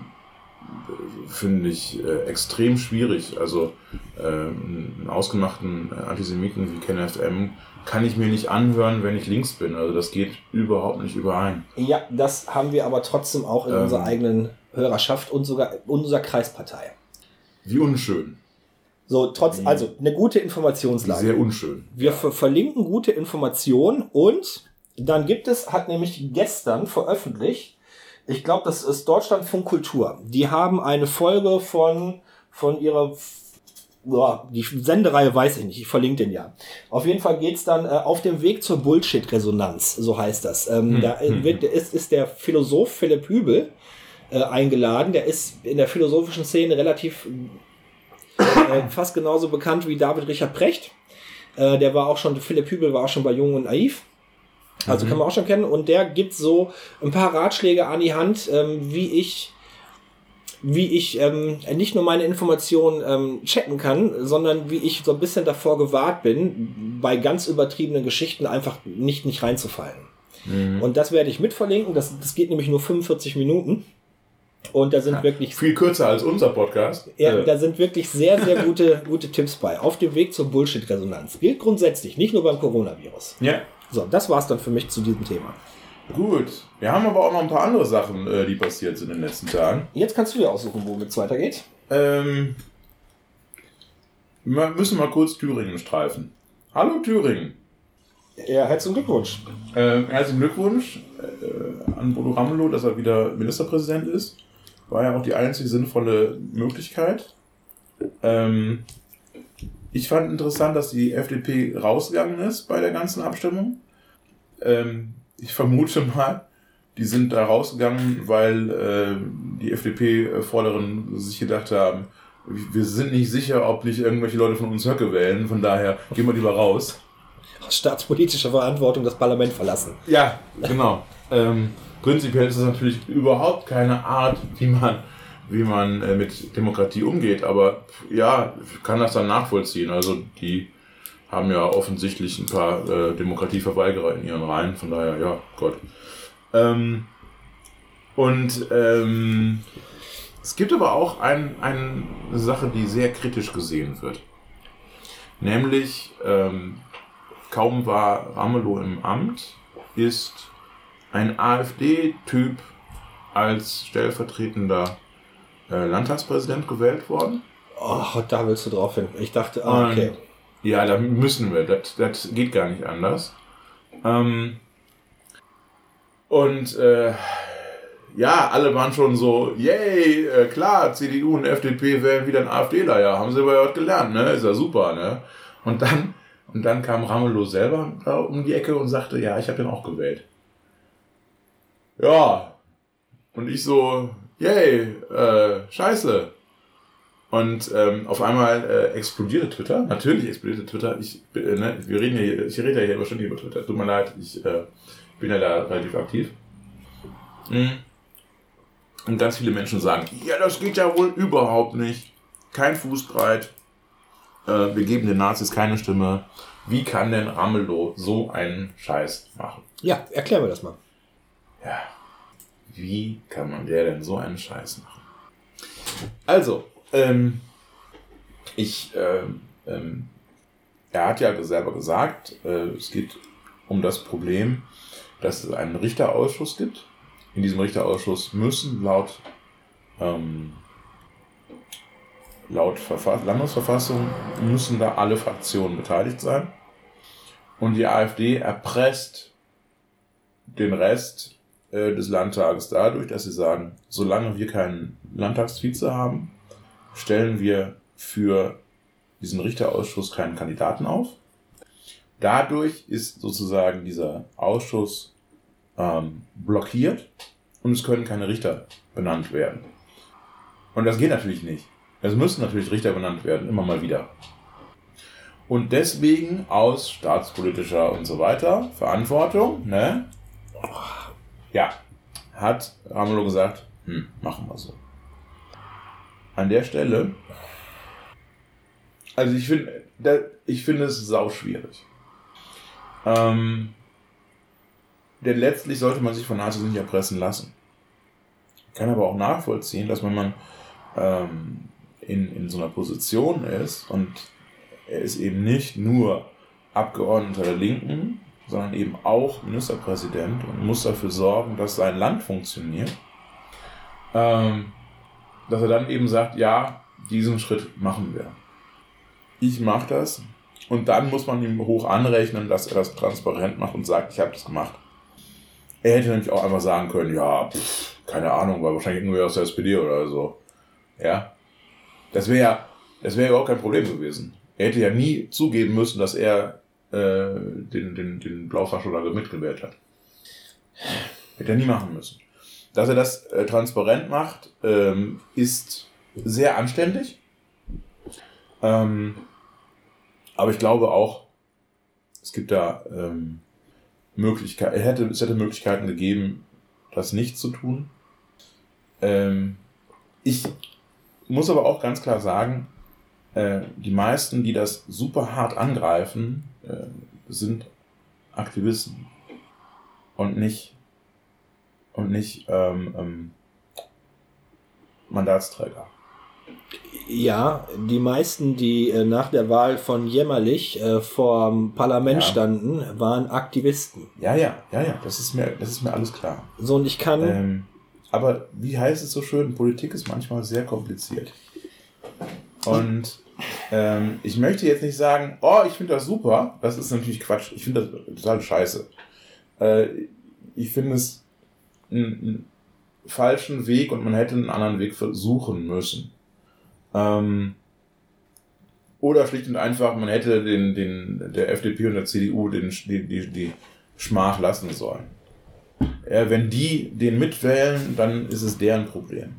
Finde ich äh, extrem schwierig. Also ähm, einen ausgemachten Antisemiten wie KenFM kann ich mir nicht anhören, wenn ich links bin. Also das geht überhaupt nicht überein. Ja, das haben wir aber trotzdem auch in Ähm. unserer eigenen Hörerschaft und sogar in unserer Kreispartei. Wie unschön. So, trotz, also eine gute Informationslage. sehr unschön. Wir ver verlinken gute Informationen und dann gibt es, hat nämlich gestern veröffentlicht, ich glaube, das ist Deutschlandfunk Kultur. Die haben eine Folge von, von ihrer, ja, die Sendereihe weiß ich nicht, ich verlinke den ja. Auf jeden Fall geht's dann äh, auf dem Weg zur Bullshit-Resonanz, so heißt das. Ähm, Hm, Da äh, hm, wird, ist, ist der Philosoph Philipp Hübel äh, eingeladen. Der ist in der philosophischen Szene relativ äh, fast genauso bekannt wie David Richard Precht. Äh, der war auch schon, Philipp Hübel war auch schon bei Jung und Naiv. Also kann man auch schon kennen. Und der gibt so ein paar Ratschläge an die Hand, ähm, wie ich wie ich ähm, nicht nur meine Informationen ähm, checken kann, sondern wie ich so ein bisschen davor gewahrt bin, bei ganz übertriebenen Geschichten einfach nicht, nicht reinzufallen. Mhm. Und das werde ich mitverlinken. Das, das geht nämlich nur 45 Minuten. Und da sind wirklich Viel kürzer als unser Podcast. ja, Äh, da sind wirklich sehr, sehr gute, gute Tipps bei. Auf dem Weg zur Bullshit-Resonanz. Gilt grundsätzlich, nicht nur beim Coronavirus. ja. So, das war's dann für mich zu diesem Thema. Gut. Wir haben aber auch noch ein paar andere Sachen, äh, die passiert sind in den letzten Tagen. Jetzt kannst du dir aussuchen, womit es weitergeht. Ähm, wir müssen mal kurz Thüringen streifen. Hallo Thüringen. Ja, herzlichen Glückwunsch. Ähm, herzlichen Glückwunsch äh, an Bodo Ramelow, dass er wieder Ministerpräsident ist. War ja auch die einzig sinnvolle Möglichkeit. Ähm, ich fand interessant, dass die FDP rausgegangen ist bei der ganzen Abstimmung. Ähm, ich vermute mal, die sind da rausgegangen, weil äh, die FDP-Vorderen sich gedacht haben, wir sind nicht sicher, ob nicht irgendwelche Leute von uns Höcke wählen. Von daher gehen wir lieber raus. Aus staatspolitischer Verantwortung das Parlament verlassen. Ja, genau. ähm, prinzipiell ist es natürlich überhaupt keine Art, wie man, wie man äh, mit Demokratie umgeht, aber ja, kann das dann nachvollziehen. Also die haben ja offensichtlich ein paar äh, Demokratieverweigerer in ihren Reihen, von daher, ja, Gott. Ähm, und ähm, es gibt aber auch ein, eine Sache, die sehr kritisch gesehen wird. Nämlich, ähm, kaum war Ramelow im Amt, ist ein AfD-Typ als stellvertretender äh, Landtagspräsident gewählt worden. Oh, da willst du drauf hin. Ich dachte, ah, okay. Ja, da müssen wir. Das, das geht gar nicht anders. Ähm, und äh, ja, alle waren schon so, yay, äh, klar, CDU und FDP wählen wieder ein AfDler, ja, haben sie aber ja was gelernt, ne? Ist ja super, ne? Und dann, und dann kam Ramelow selber da um die Ecke und sagte, ja, ich habe den auch gewählt. Ja. Und ich so, yay, äh, scheiße. Und ähm, auf einmal äh, explodierte Twitter. Natürlich explodierte Twitter. Ich, äh, ne, wir reden ja hier, ich rede ja hier aber schon über Twitter. Tut mir leid, ich äh, bin ja da relativ aktiv. Mhm. Und ganz viele Menschen sagen, ja, das geht ja wohl überhaupt nicht. Kein Fußbreit. Äh, wir geben den Nazis keine Stimme. Wie kann denn Ramelow so einen Scheiß machen? Ja, erklär mir das mal. Ja. Wie kann man der denn so einen Scheiß machen? Also, ähm, ich, ähm, ähm, er hat ja selber gesagt, äh, es geht um das Problem, dass es einen Richterausschuss gibt. In diesem Richterausschuss müssen laut, ähm, laut Verfass Landesverfassung müssen da alle Fraktionen beteiligt sein. Und die AfD erpresst den Rest äh, des Landtages dadurch, dass sie sagen, solange wir keinen Landtagsvize haben, stellen wir für diesen Richterausschuss keinen Kandidaten auf. Dadurch ist sozusagen dieser Ausschuss ähm, blockiert und es können keine Richter benannt werden. Und das geht natürlich nicht. Es müssen natürlich Richter benannt werden, immer mal wieder. Und deswegen aus staatspolitischer und so weiter Verantwortung, ne? Ja, hat Ramelow gesagt, hm, machen wir so. An der Stelle, also ich finde, ich finde es sau schwierig. Ähm, denn letztlich sollte man sich von Nazis nicht erpressen lassen. Ich kann aber auch nachvollziehen, dass wenn man ähm, in, in so einer Position ist und er ist eben nicht nur Abgeordneter der Linken, sondern eben auch Ministerpräsident und muss dafür sorgen, dass sein Land funktioniert, ähm, dass er dann eben sagt, ja, diesen Schritt machen wir. Ich mache das und dann muss man ihm hoch anrechnen, dass er das transparent macht und sagt, ich habe das gemacht. Er hätte nämlich auch einfach sagen können, ja, pff, keine Ahnung, war wahrscheinlich nur aus der SPD oder so. Ja. Das wäre ja, das wäre überhaupt kein Problem gewesen. Er hätte ja nie zugeben müssen, dass er äh, den, den, den Blaufachschulager mitgewählt hat. Hätte er nie machen müssen. Dass er das äh, transparent macht, ähm, ist sehr anständig. Ähm, aber ich glaube auch, es gibt da ähm, Möglichkeiten, hätte, es hätte Möglichkeiten gegeben, das nicht zu tun. Ähm, ich muss aber auch ganz klar sagen, äh, die meisten, die das super hart angreifen, äh, sind Aktivisten und nicht und nicht ähm, ähm, Mandatsträger. Ja, die meisten, die äh, nach der Wahl von Jämmerlich äh, vor dem Parlament ja. standen, waren Aktivisten. Ja, ja, ja, ja, das ist mir, das ist mir alles klar. So, und ich kann. Ähm, aber wie heißt es so schön? Politik ist manchmal sehr kompliziert. Und ähm, ich möchte jetzt nicht sagen, oh, ich finde das super. Das ist natürlich Quatsch. Ich finde das total scheiße. Äh, ich finde es einen falschen Weg und man hätte einen anderen Weg versuchen müssen. Ähm, oder schlicht und einfach, man hätte den, den, der FDP und der CDU den, die, die, die Schmach lassen sollen. Ja, wenn die den mitwählen, dann ist es deren Problem.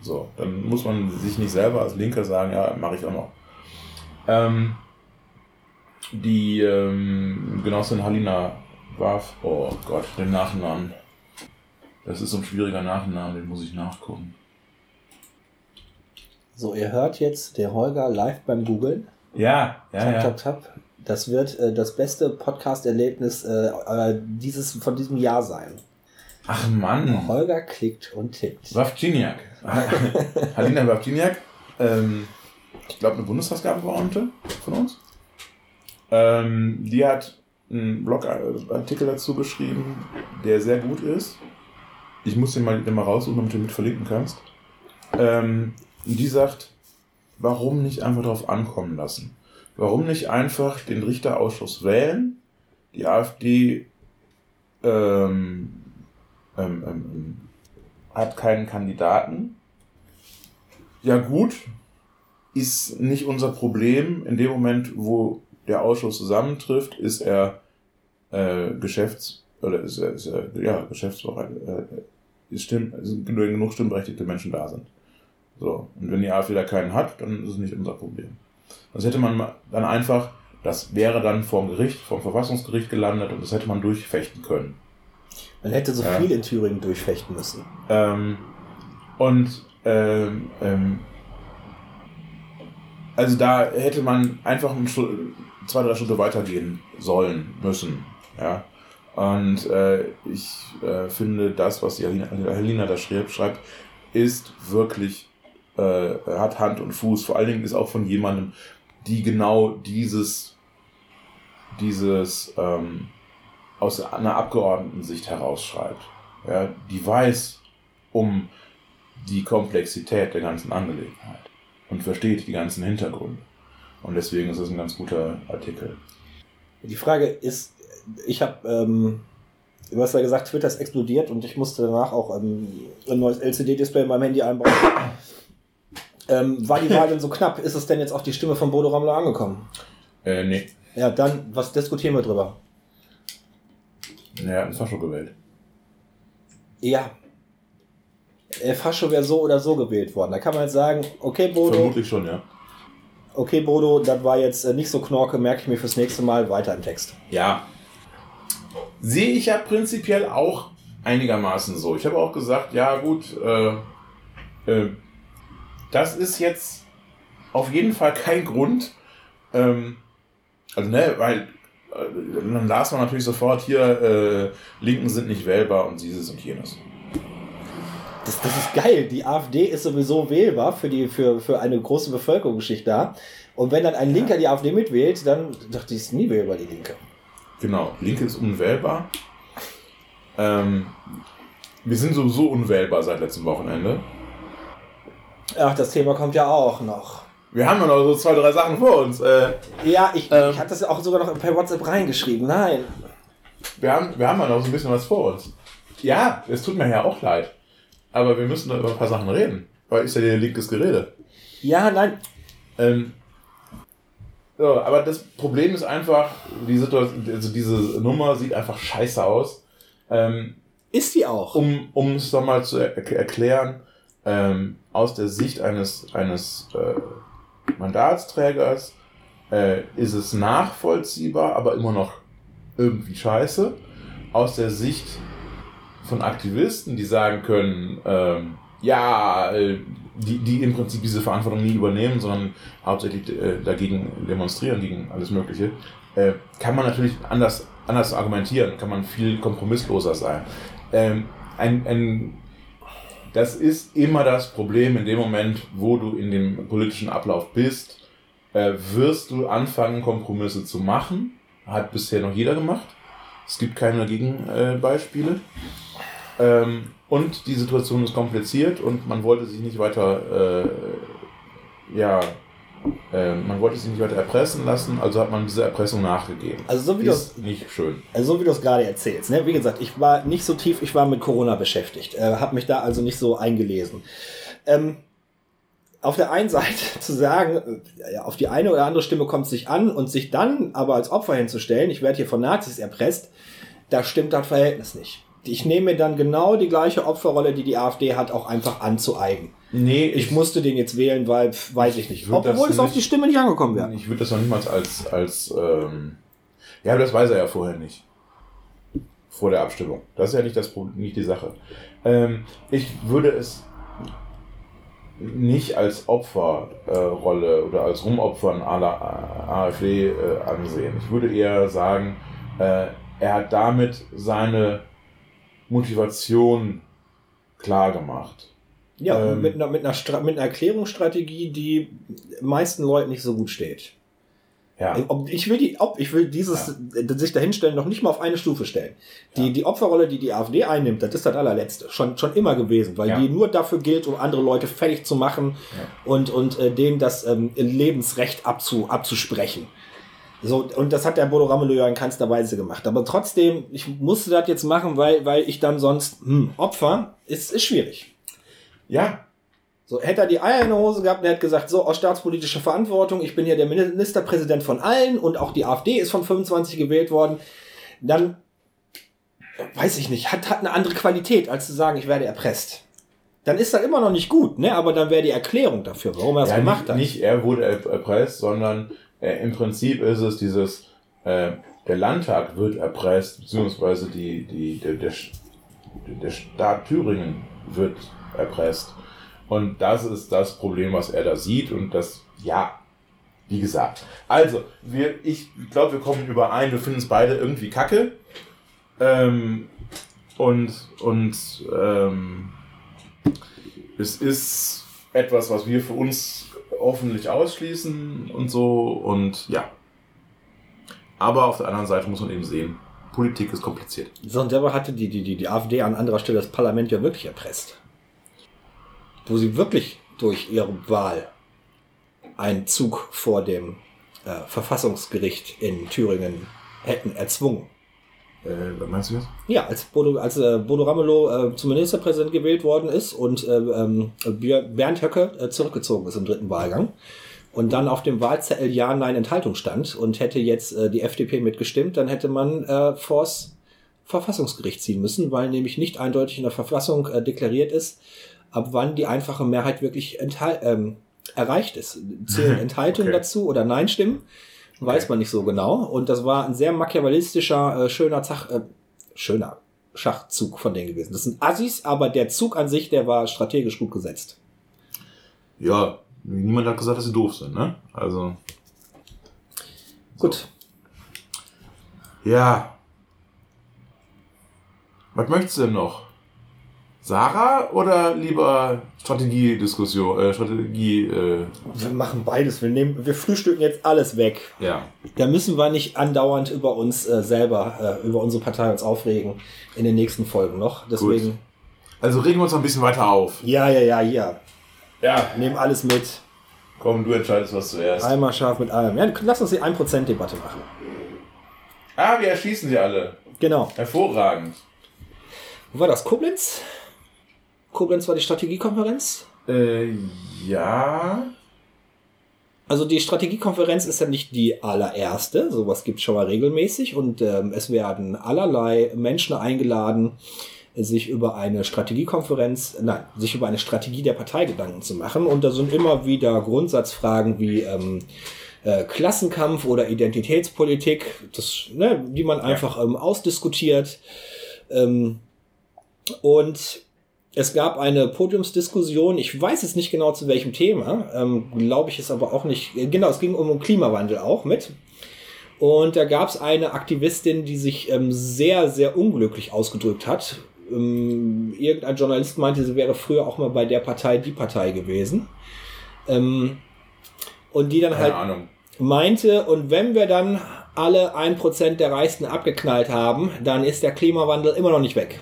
So, dann muss man sich nicht selber als Linker sagen, ja, mache ich auch noch. Ähm, die ähm, Genossin Halina Warf, oh Gott, den Nachnamen. Das ist so ein schwieriger Nachname, den muss ich nachgucken. So, ihr hört jetzt der Holger live beim Googlen. Ja, ja, tap, ja. Tap, tap. Das wird äh, das beste Podcast-Erlebnis äh, äh, dieses, von diesem Jahr sein. Ach Mann. Holger klickt und tippt. Wawczyniak. [LAUGHS] Halina Wawczyniak. Ähm, ich glaube, eine Bundestagsabgeordnete von uns. Ähm, die hat einen Blogartikel dazu geschrieben, der sehr gut ist. Ich muss den mal, den mal raussuchen, damit du mit verlinken kannst. Ähm, die sagt, warum nicht einfach darauf ankommen lassen? Warum nicht einfach den Richterausschuss wählen? Die AfD ähm, ähm, ähm, hat keinen Kandidaten. Ja gut, ist nicht unser Problem. In dem Moment, wo der Ausschuss zusammentrifft, ist er äh, Geschäfts- oder ist er, ist er ja, Geschäftsbereit, äh, ist Stimm, sind genug stimmberechtigte Menschen da sind. So. Und wenn die AfD da keinen hat, dann ist es nicht unser Problem. Das hätte man dann einfach, das wäre dann vorm Gericht, vom Verfassungsgericht gelandet und das hätte man durchfechten können. Man hätte so ja. viel in Thüringen durchfechten müssen. Ähm, und ähm, ähm, also da hätte man einfach zwei, drei Schritte weitergehen sollen, müssen. Ja. Und äh, ich äh, finde, das, was die Helena da schreibt, ist wirklich äh, hat Hand und Fuß. Vor allen Dingen ist auch von jemandem, die genau dieses, dieses ähm, aus einer Abgeordnetensicht herausschreibt. Ja, die weiß um die Komplexität der ganzen Angelegenheit und versteht die ganzen Hintergründe. Und deswegen ist es ein ganz guter Artikel. Die Frage ist, ich habe, ähm, du hast ja gesagt, Twitter ist explodiert und ich musste danach auch ähm, ein neues LCD-Display in meinem Handy einbauen. Ähm, war die Wahl denn so knapp? Ist es denn jetzt auch die Stimme von Bodo Ramelow angekommen? Äh, nee. Ja, dann, was diskutieren wir drüber? Naja, ein Fascho gewählt. Ja. Der Fascho wäre so oder so gewählt worden. Da kann man jetzt sagen, okay, Bodo, Vermutlich schon, ja. okay, Bodo, das war jetzt äh, nicht so knorke, merke ich mir fürs nächste Mal weiter im Text. Ja. Sehe ich ja prinzipiell auch einigermaßen so. Ich habe auch gesagt, ja gut, äh, äh, das ist jetzt auf jeden Fall kein Grund. Ähm, also ne, weil äh, dann las man natürlich sofort hier, äh, Linken sind nicht wählbar und dieses und jenes. Das, das ist geil. Die AfD ist sowieso wählbar für, die, für, für eine große Bevölkerungsschicht da. Und wenn dann ein Linker die AfD mitwählt, dann dachte ich, ist nie wählbar, die Linke. Genau, Linke ist unwählbar. Ähm, wir sind sowieso unwählbar seit letztem Wochenende. Ach, das Thema kommt ja auch noch. Wir haben ja noch so zwei, drei Sachen vor uns. Äh, Ja, ich, Ähm. ich hatte das auch sogar noch per WhatsApp reingeschrieben. Nein. wir, haben, wir haben ja noch so ein bisschen was vor uns. Ja, es tut mir ja auch leid. Aber wir müssen da über ein paar Sachen reden. Weil ist ja der linkes Gerede. Ja, nein. Ähm, so, aber das Problem ist einfach, die Situation, also diese Nummer sieht einfach scheiße aus. Ähm, Ist die auch. um um es nochmal zu er erklären, ähm, aus der Sicht eines, eines äh, Mandatsträgers äh, ist es nachvollziehbar, aber immer noch irgendwie scheiße. Aus der Sicht von Aktivisten, die sagen können, ähm, ja, äh, die, die im Prinzip diese Verantwortung nie übernehmen, sondern hauptsächlich äh, dagegen demonstrieren, gegen alles Mögliche, äh, kann man natürlich anders, anders argumentieren, kann man viel kompromissloser sein. Ähm, ein, ein, das ist immer das Problem in dem Moment, wo du in dem politischen Ablauf bist, äh, wirst du anfangen, Kompromisse zu machen. Hat bisher noch jeder gemacht. Es gibt keine Gegenbeispiele. Äh, ähm, und die Situation ist kompliziert und man wollte sich nicht weiter, äh, ja, äh, man wollte sich nicht weiter erpressen lassen, also hat man diese Erpressung nachgegeben. Also so wie du ist nicht schön. Also so wie du es gerade erzählst. Ne? Wie gesagt, ich war nicht so tief, ich war mit Corona beschäftigt, äh, habe mich da also nicht so eingelesen. Ähm, auf der einen Seite [LAUGHS] zu sagen, äh, ja, auf die eine oder andere Stimme kommt es sich an und sich dann aber als Opfer hinzustellen, ich werde hier von Nazis erpresst, da stimmt das Verhältnis nicht. Ich nehme mir dann genau die gleiche Opferrolle, die die AfD hat, auch einfach anzueigen. Nee, Ich musste den jetzt wählen, weil, pf, weiß ich nicht, obwohl es auf die Stimme nicht angekommen wäre. Ich würde das noch niemals als, als ähm, ja, aber das weiß er ja vorher nicht. Vor der Abstimmung. Das ist ja nicht, das, nicht die Sache. Ähm, ich würde es nicht als Opferrolle äh, oder als Rumopfern aller AfD äh, ansehen. Ich würde eher sagen, äh, er hat damit seine Motivation klar gemacht. Ja, Ähm, mit, einer, mit, einer Stra mit einer Erklärungsstrategie, die meisten Leuten nicht so gut steht. Ja. Ob, ich will die, ob, ich will dieses äh, sich dahinstellen noch nicht mal auf eine Stufe stellen. Die, die Opferrolle, die die AfD einnimmt, das ist das allerletzte. Schon, schon immer gewesen, weil Ja. die nur dafür gilt, um andere Leute fertig zu machen und, und äh, denen das ähm, Lebensrecht abzu, abzusprechen. So, und das hat der Bodo Ramelow ja in keinster Weise gemacht. Aber trotzdem, ich musste das jetzt machen, weil, weil ich dann sonst, hm, Opfer ist, ist schwierig. Ja, So, hätte er die Eier in der Hose gehabt und er hat gesagt, so, aus staatspolitischer Verantwortung, ich bin hier der Ministerpräsident von allen und auch die AfD ist von 25 gewählt worden, dann, weiß ich nicht, hat, hat eine andere Qualität, als zu sagen, ich werde erpresst. Dann ist das immer noch nicht gut, ne? aber dann wäre die Erklärung dafür, warum er das ja, gemacht nicht, hat. nicht er wurde er- erpresst, sondern äh, im Prinzip ist es dieses, äh, der Landtag wird erpresst, beziehungsweise die, die, der, der, der Staat Thüringen wird erpresst. Und das ist das Problem, was er da sieht und das, ja, wie gesagt. Also, wir, ich glaube, wir kommen überein, wir finden es beide irgendwie kacke. Ähm, und, und, ähm, es ist etwas, was wir für uns hoffentlich ausschließen und so und ja. Aber auf der anderen Seite muss man eben sehen, Politik ist kompliziert. So, und dabei hatte die, die, die, die AfD an anderer Stelle das Parlament ja wirklich erpresst. Wo sie wirklich durch ihre Wahl einen Zug vor dem äh, Verfassungsgericht in Thüringen hätten erzwungen. Äh, was meinst du jetzt? Ja, als Bodo, als, äh, Bodo Ramelow äh, zum Ministerpräsident gewählt worden ist und äh, ähm, Bernd Höcke äh, zurückgezogen ist im dritten Wahlgang und dann auf dem Wahlzettel Ja, Nein, Enthaltung stand und hätte jetzt äh, die FDP mitgestimmt, dann hätte man äh, vors Verfassungsgericht ziehen müssen, weil nämlich nicht eindeutig in der Verfassung deklariert ist, ab wann die einfache Mehrheit wirklich ähm, erreicht ist. Zählen Enthaltungen okay. dazu oder Nein-Stimmen? Weiß okay. man nicht so genau. Und das war ein sehr machiavellistischer, äh, schöner Zach, äh, schöner Schachzug von denen gewesen. Das sind Assis, aber der Zug an sich, der war strategisch gut gesetzt. Ja, niemand hat gesagt, dass sie doof sind, ne? Also. Gut. Ja. Was möchtest du denn noch? Sarah oder lieber Strategiediskussion, äh, Strategie. Äh wir machen beides. Wir nehmen, wir frühstücken jetzt alles weg. Ja. Da müssen wir nicht andauernd über uns äh, selber, äh, über unsere Partei uns aufregen in den nächsten Folgen noch. Deswegen. Gut. Also regen wir uns noch ein bisschen weiter auf. Ja, ja, ja, ja. Ja. Nehmen alles mit. Komm, du entscheidest was zuerst. Einmal scharf mit allem. Ja, lass uns die 1%-Debatte machen. Ah, wir erschießen sie alle. Genau. Hervorragend. Wo war das? Koblenz? Koblenz war die Strategiekonferenz? Äh, ja. Also die Strategiekonferenz ist ja nicht die allererste, sowas gibt es schon mal regelmäßig und ähm, es werden allerlei Menschen eingeladen, sich über eine Strategiekonferenz, nein, sich über eine Strategie der Partei Gedanken zu machen. Und da sind immer wieder Grundsatzfragen wie ähm, äh, Klassenkampf oder Identitätspolitik, das, ne, die man einfach ähm, ausdiskutiert. Ähm, und es gab eine Podiumsdiskussion, ich weiß jetzt nicht genau zu welchem Thema, ähm, glaube ich es aber auch nicht, äh, genau, es ging um Klimawandel auch mit. Und da gab es eine Aktivistin, die sich ähm, sehr, sehr unglücklich ausgedrückt hat. Ähm, irgendein Journalist meinte, sie wäre früher auch mal bei der Partei die Partei gewesen. Ähm, und die dann Keine halt Ahnung. meinte, und wenn wir dann alle ein Prozent der Reichsten abgeknallt haben, dann ist der Klimawandel immer noch nicht weg.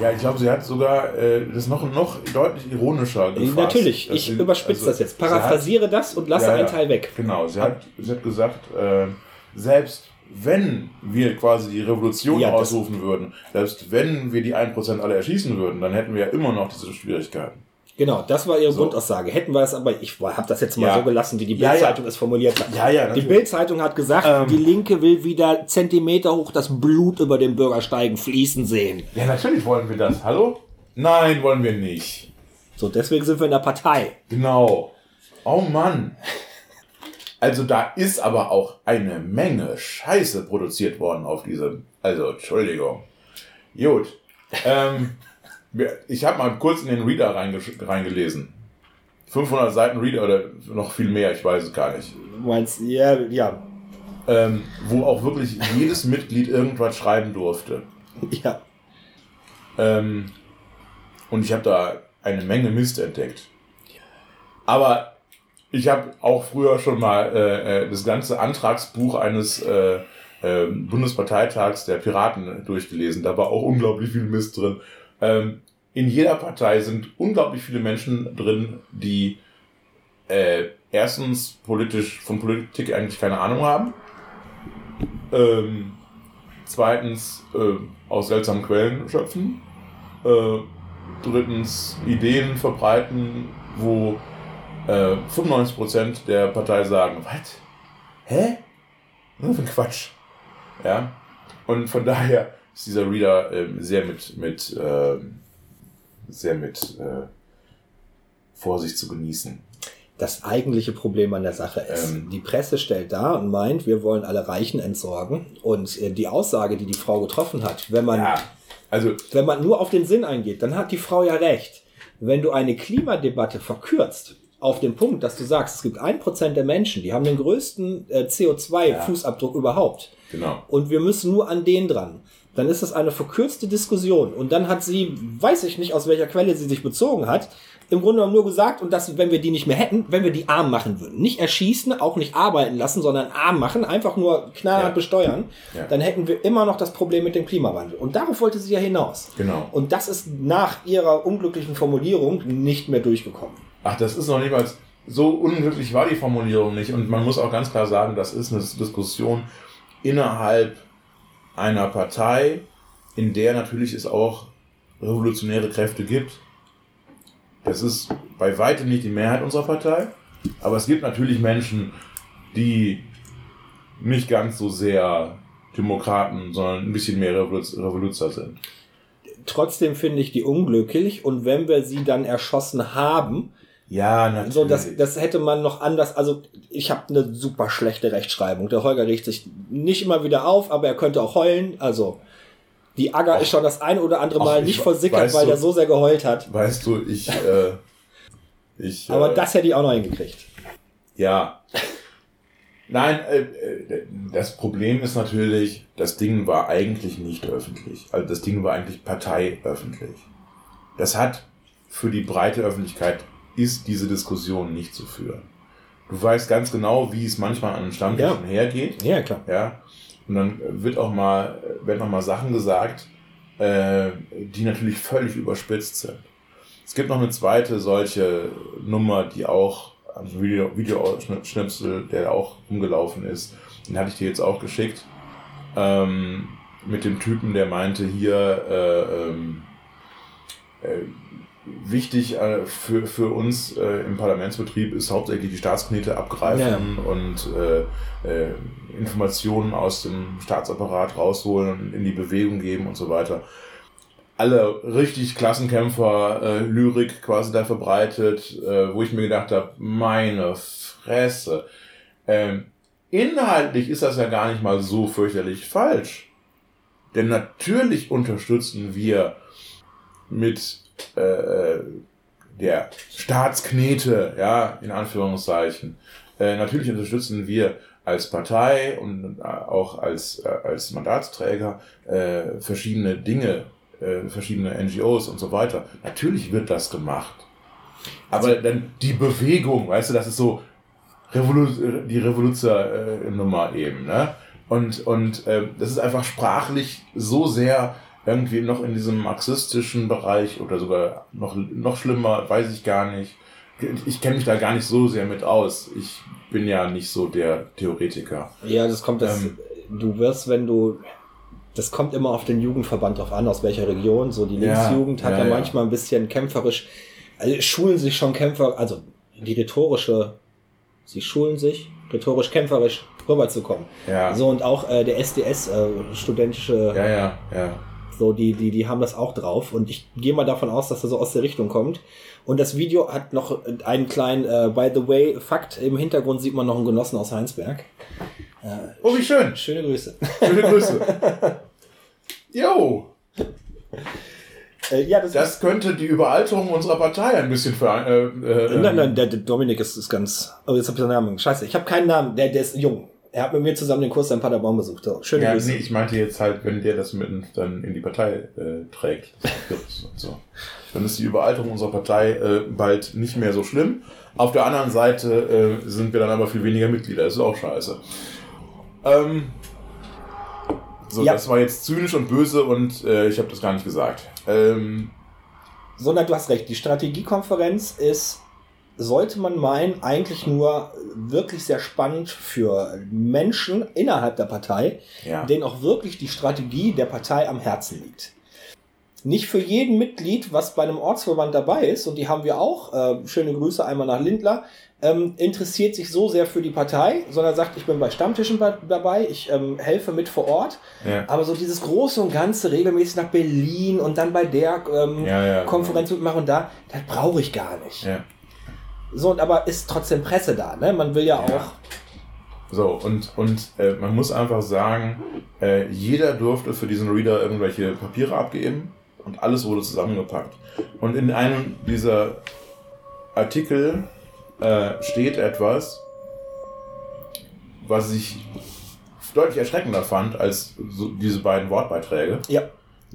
Ja, ich glaube, sie hat sogar äh, das noch, noch deutlich ironischer gefasst. Natürlich, ich sie, überspitze also, das jetzt. Paraphrasiere hat, das und lasse ja, einen Teil weg. Genau, sie hat, sie hat gesagt, äh, selbst wenn wir quasi die Revolution ja, ausrufen würden, selbst wenn wir die 1% alle erschießen würden, dann hätten wir ja immer noch diese Schwierigkeiten. Genau, das war ihre so. Grundaussage. Hätten wir es aber, ich habe das jetzt mal ja. so gelassen, wie die Bildzeitung ja, es formuliert hat. Ja, ja, die Bildzeitung hat gesagt, ähm, die Linke will wieder Zentimeter hoch das Blut über den Bürgersteigen fließen sehen. Ja, natürlich wollen wir das. Hallo? Nein, wollen wir nicht. So, deswegen sind wir in der Partei. Genau. Oh Mann. Also da ist aber auch eine Menge Scheiße produziert worden auf diesem. Also, Entschuldigung. Gut. Ähm, ich habe mal kurz in den Reader reingelesen. 500 Seiten Reader oder noch viel mehr, ich weiß es gar nicht. Meinst, ja, ja. Ähm, wo auch wirklich jedes [LAUGHS] Mitglied irgendwas schreiben durfte. Ja. Ähm, und ich habe da eine Menge Mist entdeckt. Aber ich habe auch früher schon mal äh, äh, das ganze Antragsbuch eines äh, äh, Bundesparteitags der Piraten durchgelesen. Da war auch unglaublich viel Mist drin. Ähm, in jeder Partei sind unglaublich viele Menschen drin, die äh, erstens politisch von Politik eigentlich keine Ahnung haben. Ähm, zweitens äh, aus seltsamen Quellen schöpfen. Äh, drittens Ideen verbreiten, wo äh, 95% der Partei sagen, was? Hä? Nur für Quatsch. Ja. Und von daher ist dieser Reader äh, sehr mit, mit äh, sehr mit äh, Vorsicht zu genießen. Das eigentliche Problem an der Sache ist, ähm, die Presse stellt dar und meint, wir wollen alle Reichen entsorgen. Und äh, die Aussage, die die Frau getroffen hat, wenn man, ja, also, wenn man nur auf den Sinn eingeht, dann hat die Frau ja recht. Wenn du eine Klimadebatte verkürzt, auf den Punkt, dass du sagst, es gibt ein Prozent der Menschen, die haben den größten äh, CO2-Fußabdruck ja. überhaupt. Genau. Und wir müssen nur an den dran dann ist das eine verkürzte Diskussion. Und dann hat sie, weiß ich nicht, aus welcher Quelle sie sich bezogen hat, im Grunde genommen nur gesagt, und das, wenn wir die nicht mehr hätten, wenn wir die arm machen würden. Nicht erschießen, auch nicht arbeiten lassen, sondern arm machen, einfach nur knallhart ja. besteuern, ja. dann hätten wir immer noch das Problem mit dem Klimawandel. Und darauf wollte sie ja hinaus. Genau. Und das ist nach ihrer unglücklichen Formulierung nicht mehr durchgekommen. Ach, das ist noch niemals, so unglücklich war die Formulierung nicht. Und man muss auch ganz klar sagen, das ist eine Diskussion innerhalb einer Partei, in der natürlich es auch revolutionäre Kräfte gibt. Das ist bei weitem nicht die Mehrheit unserer Partei. Aber es gibt natürlich Menschen, die nicht ganz so sehr Demokraten, sondern ein bisschen mehr Revoluzer sind. Trotzdem finde ich die unglücklich und wenn wir sie dann erschossen haben, ja, natürlich. So, das, das hätte man noch anders. Also, ich habe eine super schlechte Rechtschreibung. Der Holger riecht sich nicht immer wieder auf, aber er könnte auch heulen. Also, die Agger ist schon das ein oder andere Mal Ach, nicht versickert, weil du, der so sehr geheult hat. Weißt du, ich. Äh, [LAUGHS] ich aber äh, das hätte ich auch noch hingekriegt. Ja. Nein, äh, äh, das Problem ist natürlich, das Ding war eigentlich nicht öffentlich. Also das Ding war eigentlich parteiöffentlich. Das hat für die breite Öffentlichkeit ist diese Diskussion nicht zu führen. Du weißt ganz genau, wie es manchmal an den Stammtischen ja. hergeht. Ja, klar. Ja. Und dann wird auch mal, werden auch mal Sachen gesagt, äh, die natürlich völlig überspitzt sind. Es gibt noch eine zweite solche Nummer, die auch also Video, Videoschnipsel, der auch umgelaufen ist. Den hatte ich dir jetzt auch geschickt. Ähm, mit dem Typen, der meinte hier, äh, ähm, äh, wichtig äh, für, für uns äh, im Parlamentsbetrieb ist hauptsächlich die Staatsknete abgreifen ja. und äh, äh, Informationen aus dem Staatsapparat rausholen, in die Bewegung geben und so weiter alle richtig Klassenkämpfer äh, Lyrik quasi da verbreitet, äh, wo ich mir gedacht habe, meine Fresse. Ähm, inhaltlich ist das ja gar nicht mal so fürchterlich falsch. Denn natürlich unterstützen wir mit äh, der Staatsknete, ja, in Anführungszeichen, äh, natürlich unterstützen wir als Partei und äh, auch als, äh, als Mandatsträger äh, verschiedene Dinge äh, verschiedene NGOs und so weiter. Natürlich wird das gemacht. Aber also, dann die Bewegung, weißt du, das ist so Revolu die Revoluzer-Nummer eben, ne? Und, und äh, das ist einfach sprachlich so sehr irgendwie noch in diesem marxistischen Bereich oder sogar noch, noch schlimmer, weiß ich gar nicht. Ich kenne mich da gar nicht so sehr mit aus. Ich bin ja nicht so der Theoretiker. Ja, das kommt das. Ähm, du wirst, wenn du das kommt immer auf den Jugendverband drauf an, aus welcher Region. So die Linksjugend ja, hat ja, ja, manchmal ein bisschen kämpferisch, also schulen sich schon Kämpfer, also die rhetorische, sie schulen sich rhetorisch kämpferisch rüberzukommen. Ja. So und auch äh, der SDS äh, studentische, ja ja ja. So die die die haben das auch drauf und ich gehe mal davon aus, dass er so aus der Richtung kommt. Und das Video hat noch einen kleinen, äh, by the way, Fakt. Im Hintergrund sieht man noch einen Genossen aus Heinsberg. Äh, oh, wie schön. Schöne Grüße. Schöne Grüße. [LAUGHS] Jo. Äh, ja, das, das könnte die Überalterung unserer Partei ein bisschen für. Äh, äh, nein, nein, der, der Dominik ist, ist ganz. Oh, jetzt habe ich den Namen. Scheiße, ich habe keinen Namen. Der, der ist jung. Er hat mit mir zusammen den Kurs in Paderborn besucht. So, schöne ja, Grüße. Nee, ich meinte jetzt halt, wenn der das mit dann in die Partei äh, trägt. so. Dann ist die Überalterung unserer Partei äh, bald nicht mehr so schlimm. Auf der anderen Seite äh, sind wir dann aber viel weniger Mitglieder. Das ist auch scheiße. Ähm, so, ja. das war jetzt zynisch und böse und äh, ich habe das gar nicht gesagt. Ähm, Sondern du hast recht, die Strategiekonferenz ist, sollte man meinen, eigentlich nur wirklich sehr spannend für Menschen innerhalb der Partei, ja. denen auch wirklich die Strategie der Partei am Herzen liegt. Nicht für jeden Mitglied, was bei einem Ortsverband dabei ist, und die haben wir auch, äh, schöne Grüße einmal nach Lindler, ähm, interessiert sich so sehr für die Partei, sondern sagt, ich bin bei Stammtischen dabei, ich ähm, helfe mit vor Ort. Ja. Aber so dieses Große und Ganze regelmäßig nach Berlin und dann bei der ähm, ja, ja, Konferenz mitmachen und da, das brauche ich gar nicht. So, und aber ist trotzdem Presse da, ne? Man will ja, auch. So, und, und äh, man muss einfach sagen, äh, jeder durfte für diesen Reader irgendwelche Papiere abgeben und alles wurde zusammengepackt. Und in einem dieser Artikel äh, steht etwas, was ich deutlich erschreckender fand als so diese beiden Wortbeiträge. Ja.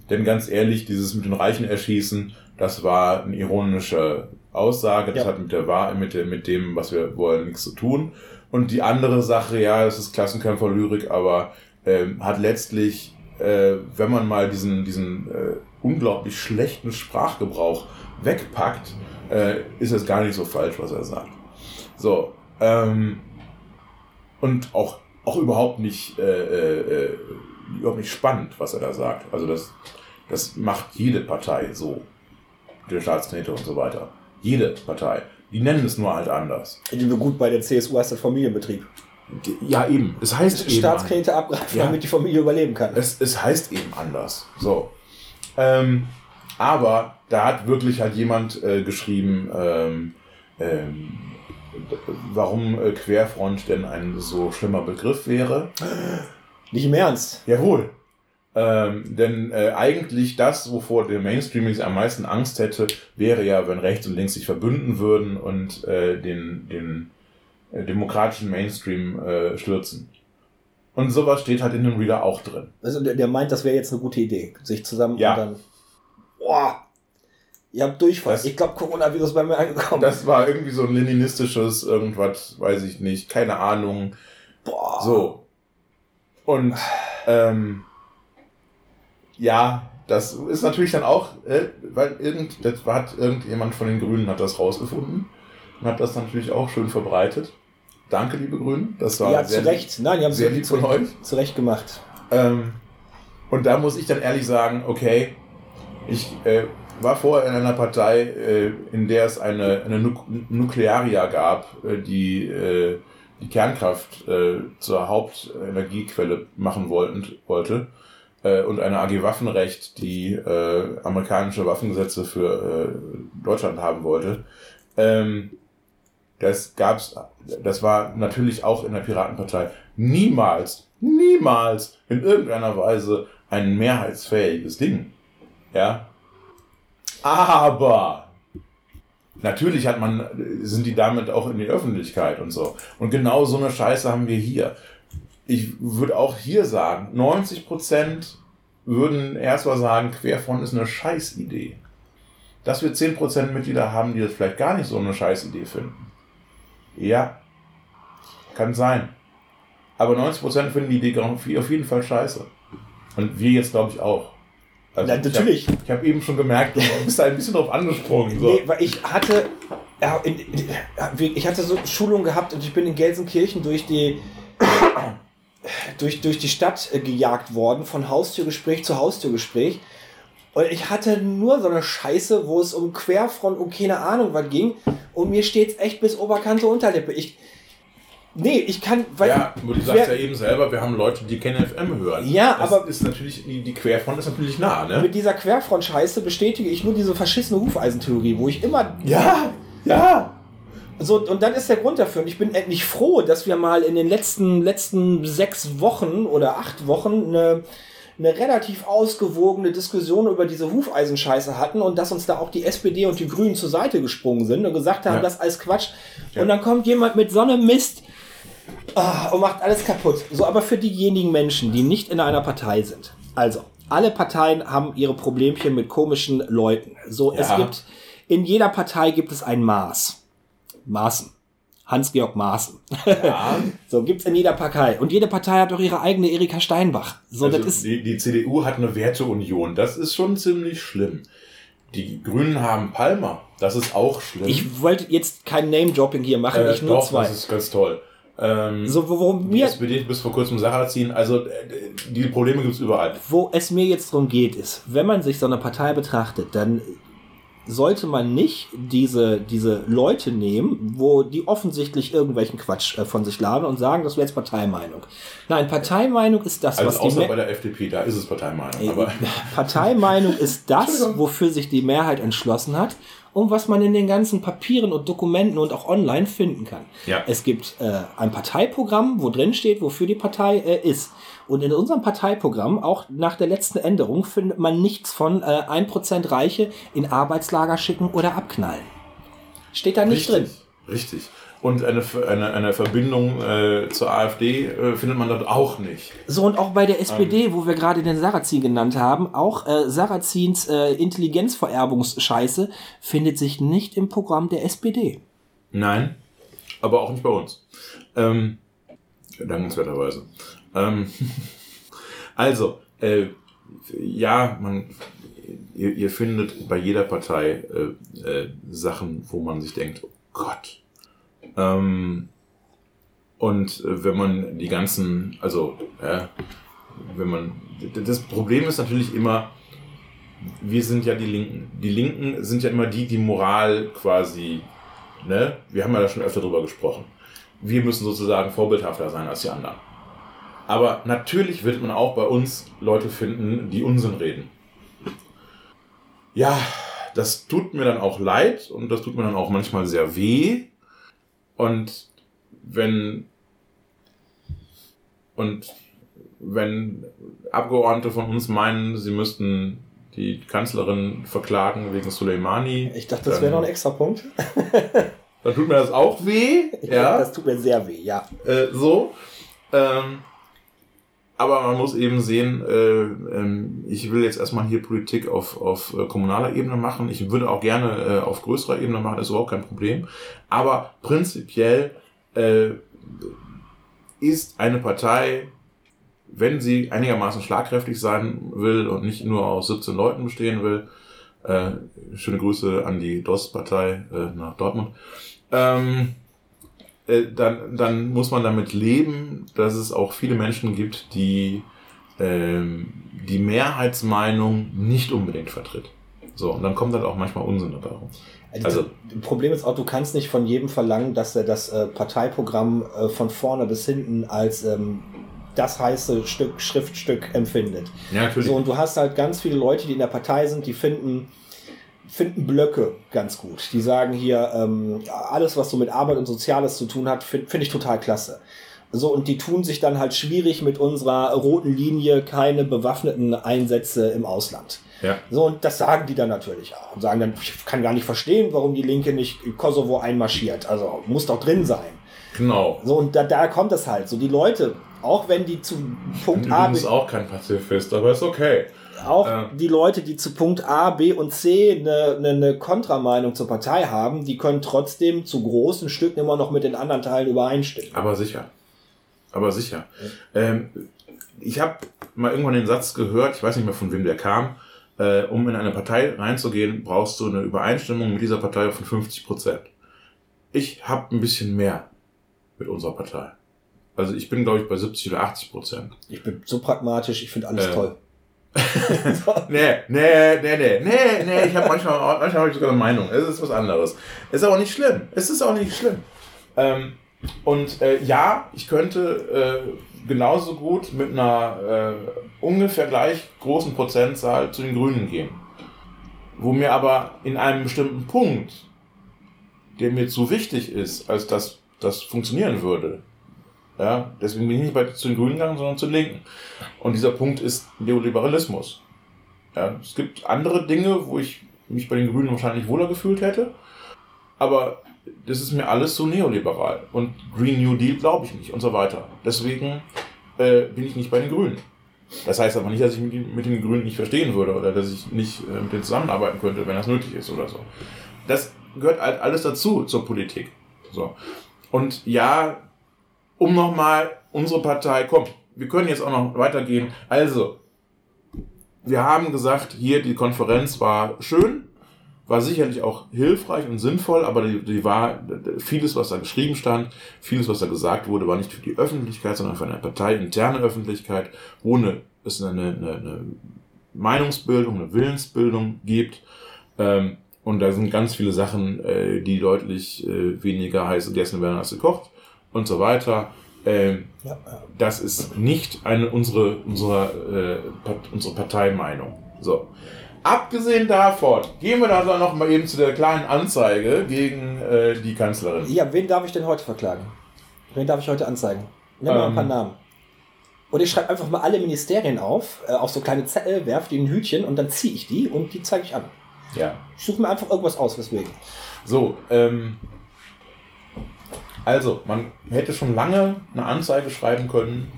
Denn ganz ehrlich, dieses mit den Reichen erschießen, das war eine ironische Aussage. Das ja. hat mit der Wahr mit, der, mit dem, was wir wollen, nichts zu tun. Und die andere Sache, ja, das ist Klassenkämpfer-Lyrik, aber ähm, hat letztlich, äh, wenn man mal diesen, diesen äh, unglaublich schlechten Sprachgebrauch wegpackt, äh, ist es gar nicht so falsch, was er sagt. So, ähm, und auch, auch überhaupt nicht, äh, äh, äh, überhaupt nicht spannend, was er da sagt. Also das, das macht jede Partei so. Der Staatsknete und so weiter. Jede Partei. Die nennen es nur halt anders. Gut, bei der CSU heißt das Familienbetrieb. Ja, eben. Es heißt eben. Staatskredite abgreifen, Ja. damit die Familie überleben kann. Es, es heißt eben anders. So. Ähm, aber da hat wirklich halt jemand äh, geschrieben, ähm, ähm, warum äh, Querfront denn ein so schlimmer Begriff wäre. Nicht im Ernst. Jawohl. Ähm, denn äh, eigentlich das, wovor der Mainstream jetzt am meisten Angst hätte, wäre ja, wenn rechts und links sich verbünden würden und äh, den, den äh, demokratischen Mainstream äh, stürzen. Und sowas steht halt in dem Reader auch drin. Also der, der meint, das wäre jetzt eine gute Idee. Sich zusammen Ja. und dann. Boah! Ihr habt Durchfall. Das- ich glaube, Coronavirus bei mir angekommen. Das war irgendwie so ein leninistisches irgendwas, weiß ich nicht, keine Ahnung. Boah. So. Und ähm, ja, das ist natürlich dann auch, äh, weil irgend, das hat irgendjemand von den Grünen hat das rausgefunden und hat das natürlich auch schön verbreitet. Danke, liebe Grünen. Das war Ja, sehr zu Recht. Nein, die haben sehr lieb von euch. zu Recht gemacht. Ähm, und da muss ich dann ehrlich sagen, okay, ich äh, war vorher in einer Partei, äh, in der es eine, eine Nuk Nuklearia gab, äh, die äh, die Kernkraft äh, zur Hauptenergiequelle machen wollten, wollte äh, und eine AG Waffenrecht, die äh, amerikanische Waffengesetze für äh, Deutschland haben wollte. Ähm, das gab's, das war natürlich auch in der Piratenpartei niemals, niemals in irgendeiner Weise ein mehrheitsfähiges Ding. Ja. Aber natürlich hat man, sind die damit auch in die Öffentlichkeit und so. Und genau so eine Scheiße haben wir hier. Ich würde auch hier sagen, 90 Prozent würden erstmal sagen, Querfront ist eine Scheißidee. Dass wir 10% Mitglieder haben, die das vielleicht gar nicht so eine Scheißidee finden. Ja, kann sein. Aber 90% finden die Idee auf jeden Fall scheiße. Und wir jetzt, glaube ich, auch. Also Na, natürlich. Ich habe hab eben schon gemerkt, du bist da ein bisschen drauf angesprungen. So. Nee, weil ich hatte, ich hatte so Schulung gehabt und ich bin in Gelsenkirchen durch die durch, durch die Stadt äh, gejagt worden, von Haustürgespräch zu Haustürgespräch. Und ich hatte nur so eine Scheiße, wo es um Querfront und keine Ahnung was ging. Und mir steht's echt bis Oberkante Unterlippe. Ich, nee, ich kann, weil Ja, du wer- sagst ja eben selber, wir haben Leute, die kennen FM hören. Ja, das aber- ist natürlich, die, die Querfront ist natürlich nah, ne? mit dieser Querfront-Scheiße bestätige ich nur diese verschissene Hufeisentheorie, wo ich immer Ja, ja. So, und dann ist der Grund dafür. Und ich bin endlich froh, dass wir mal in den letzten, letzten sechs Wochen oder acht Wochen eine, eine relativ ausgewogene Diskussion über diese Hufeisenscheiße hatten und dass uns da auch die SPD und die Grünen zur Seite gesprungen sind und gesagt haben, Ja. das ist alles Quatsch. Ja. Und dann kommt jemand mit so einem Mist ah, und macht alles kaputt. So, aber für diejenigen Menschen, die nicht in einer Partei sind. Also, alle Parteien haben ihre Problemchen mit komischen Leuten. So, es Ja. gibt, in jeder Partei gibt es ein Maß. Maaßen. Hans-Georg Maaßen. ja. [LAUGHS] So gibt's in jeder Partei. Und jede Partei hat auch ihre eigene Erika Steinbach. So, also das ist, die, die CDU hat eine Werteunion. Das ist schon ziemlich schlimm. Die Grünen haben Palmer. Das ist auch schlimm. ich wollte jetzt kein Name-Dropping hier machen, äh, ich nur doch, zwei. das ist ganz toll. Ähm, So, wo- worum die mir, SPD bis vor kurzem Sache ziehen. Also äh, die Probleme gibt's überall. wo es mir jetzt darum geht, ist, wenn man sich so eine Partei betrachtet, dann sollte man nicht diese, diese Leute nehmen, wo die offensichtlich irgendwelchen Quatsch äh, von sich laden und sagen, das wäre jetzt Parteimeinung. Nein, Parteimeinung ist das, Also was die außer Mehr- bei der FDP, da ist es Parteimeinung. Ey, Aber [LAUGHS] Parteimeinung ist das, wofür sich die Mehrheit entschlossen hat und was man in den ganzen Papieren und Dokumenten und auch online finden kann. Ja. Es gibt äh, ein Parteiprogramm, wo drin steht, wofür die Partei äh, ist. Und in unserem Parteiprogramm, auch nach der letzten Änderung, findet man nichts von äh, 1% Reiche in Arbeitslager schicken oder abknallen. Steht da nicht drin. Richtig. Und eine, eine, eine Verbindung äh, zur AfD äh, findet man dort auch nicht. So, und auch bei der SPD, Ähm. wo wir gerade den Sarrazin genannt haben, auch äh, Sarrazins äh, Intelligenzvererbungsscheiße findet sich nicht im Programm der SPD. Nein, aber auch nicht bei uns. Ähm, dankenswerterweise. Ähm, [LAUGHS] also, äh, ja, man, ihr, ihr findet bei jeder Partei äh, äh, Sachen, wo man sich denkt, oh Gott. Ähm, und äh, wenn man die ganzen, also, wenn man, das Problem ist natürlich immer, wir sind ja die Linken. Die Linken sind ja immer die, die Moral quasi, ne? Wir haben ja da schon öfter drüber gesprochen. Wir müssen sozusagen vorbildhafter sein als die anderen. Aber natürlich wird man auch bei uns Leute finden, die Unsinn reden. Ja, das tut mir dann auch leid und das tut mir dann auch manchmal sehr weh. Und wenn und wenn Abgeordnete von uns meinen, sie müssten die Kanzlerin verklagen wegen Soleimani. Ich dachte, das wäre noch ein extra Punkt. [LAUGHS] dann tut mir das auch weh. Ja, ja. das tut mir sehr weh, ja. Äh, so. Ähm, aber man muss eben sehen, äh, ähm, ich will jetzt erstmal hier Politik auf, auf äh, kommunaler Ebene machen. Ich würde auch gerne äh, auf größerer Ebene machen, ist überhaupt kein Problem. Aber prinzipiell äh, ist eine Partei, wenn sie einigermaßen schlagkräftig sein will und nicht nur aus 17 Leuten bestehen will, äh, schöne Grüße an die DOS-Partei äh, nach Dortmund, ähm, äh, dann, dann muss man damit leben, dass es auch viele Menschen gibt, die ähm, die Mehrheitsmeinung nicht unbedingt vertritt. So, und dann kommt halt auch manchmal Unsinn dabei rum. Also, also Problem ist auch, du kannst nicht von jedem verlangen, dass er das äh, Parteiprogramm äh, von vorne bis hinten als ähm, das heiße Stück, Schriftstück empfindet. Ja, natürlich. So, und du hast halt ganz viele Leute, die in der Partei sind, die finden, finden Blöcke ganz gut. Die sagen hier, ähm, alles, was so mit Arbeit und Soziales zu tun hat, finde find ich total klasse. So, und die tun sich dann halt schwierig mit unserer roten Linie, keine bewaffneten Einsätze im Ausland. Ja. So, und das sagen die dann natürlich auch. Und sagen dann, ich kann gar nicht verstehen, warum die Linke nicht Kosovo einmarschiert. Also muss doch drin sein. Genau. So, und da, da kommt es halt. So, die Leute, auch wenn die zu Punkt A. Du bist auch kein Pazifist, aber ist okay auch ja. die Leute, die zu Punkt A, B und C eine, eine, eine Kontrameinung zur Partei haben, die können trotzdem zu großen Stücken immer noch mit den anderen Teilen übereinstimmen. Aber sicher. Aber sicher. Ja. Ähm, ich habe mal irgendwann den Satz gehört, ich weiß nicht mehr von wem der kam, äh, um in eine Partei reinzugehen, brauchst du eine Übereinstimmung mit dieser Partei von 50 Prozent. Ich habe ein bisschen mehr mit unserer Partei. Also ich bin, glaube ich, bei 70 oder 80 Prozent. Ich bin so pragmatisch, ich finde alles äh, toll. Nee, nee, nee, nee, nee, nee, ich habe manchmal, manchmal habe ich sogar eine Meinung. Es ist was anderes. Ist aber nicht schlimm. Es ist auch nicht schlimm. Ähm, und äh, ja, ich könnte äh, genauso gut mit einer äh, ungefähr gleich großen Prozentzahl zu den Grünen gehen. Wo mir aber in einem bestimmten Punkt, der mir zu wichtig ist, als dass das funktionieren würde, ja, deswegen bin ich nicht bei, zu den Grünen gegangen, sondern zu den Linken. Und dieser Punkt ist Neoliberalismus. Ja, es gibt andere Dinge, wo ich mich bei den Grünen wahrscheinlich wohler gefühlt hätte. Aber das ist mir alles so neoliberal. Und Green New Deal glaube ich nicht und so weiter. Deswegen äh, bin ich nicht bei den Grünen. Das heißt aber nicht, dass ich mit den Grünen nicht verstehen würde oder dass ich nicht äh, mit denen zusammenarbeiten könnte, wenn das nötig ist oder so. Das gehört halt alles dazu zur Politik. So. Und ja, um nochmal unsere Partei, komm, wir können jetzt auch noch weitergehen. Also, wir haben gesagt, hier die Konferenz war schön, war sicherlich auch hilfreich und sinnvoll, aber die, die war vieles, was da geschrieben stand, vieles, was da gesagt wurde, war nicht für die Öffentlichkeit, sondern für eine parteiinterne Öffentlichkeit, wo eine, es eine, eine, eine Meinungsbildung, eine Willensbildung gibt. Ähm, und da sind ganz viele Sachen, äh, die deutlich äh, weniger heiß gegessen werden als gekocht und so weiter. Ähm, ja, ja. Das ist nicht eine unsere unsere äh, unsere Parteimeinung. So. Abgesehen davon, gehen wir da noch mal eben zu der kleinen Anzeige gegen äh, die Kanzlerin. Ja, wen darf ich denn heute verklagen? Wen darf ich heute anzeigen? Nimm mal ähm, ein paar ähm. Namen. Und ich schreibe einfach mal alle Ministerien auf, äh, auf so kleine Zettel, werfe die in ein Hütchen und dann ziehe ich die und die zeige ich an. Ja. Ich suche mir einfach irgendwas aus, weswegen. So, ähm, also, man hätte schon lange eine Anzeige schreiben können,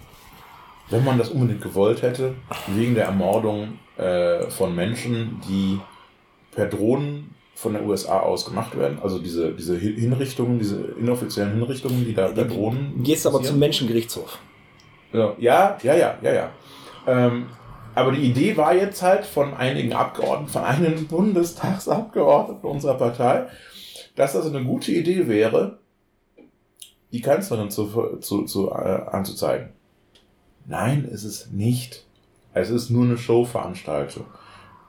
wenn man das unbedingt gewollt hätte, wegen der Ermordung äh, von Menschen, die per Drohnen von der USA aus gemacht werden. Also diese, diese Hinrichtungen, diese inoffiziellen Hinrichtungen, die da per Drohnen. Gehst aber zum Menschengerichtshof. Ja, ja, ja, ja, ja. ja. Ähm, aber die Idee war jetzt halt von einigen Abgeordneten, von einem [LAUGHS] Bundestagsabgeordneten unserer Partei, dass das eine gute Idee wäre, die Kanzlerin zu, zu, zu, äh, anzuzeigen. Nein, ist es nicht. Es ist nur eine Showveranstaltung.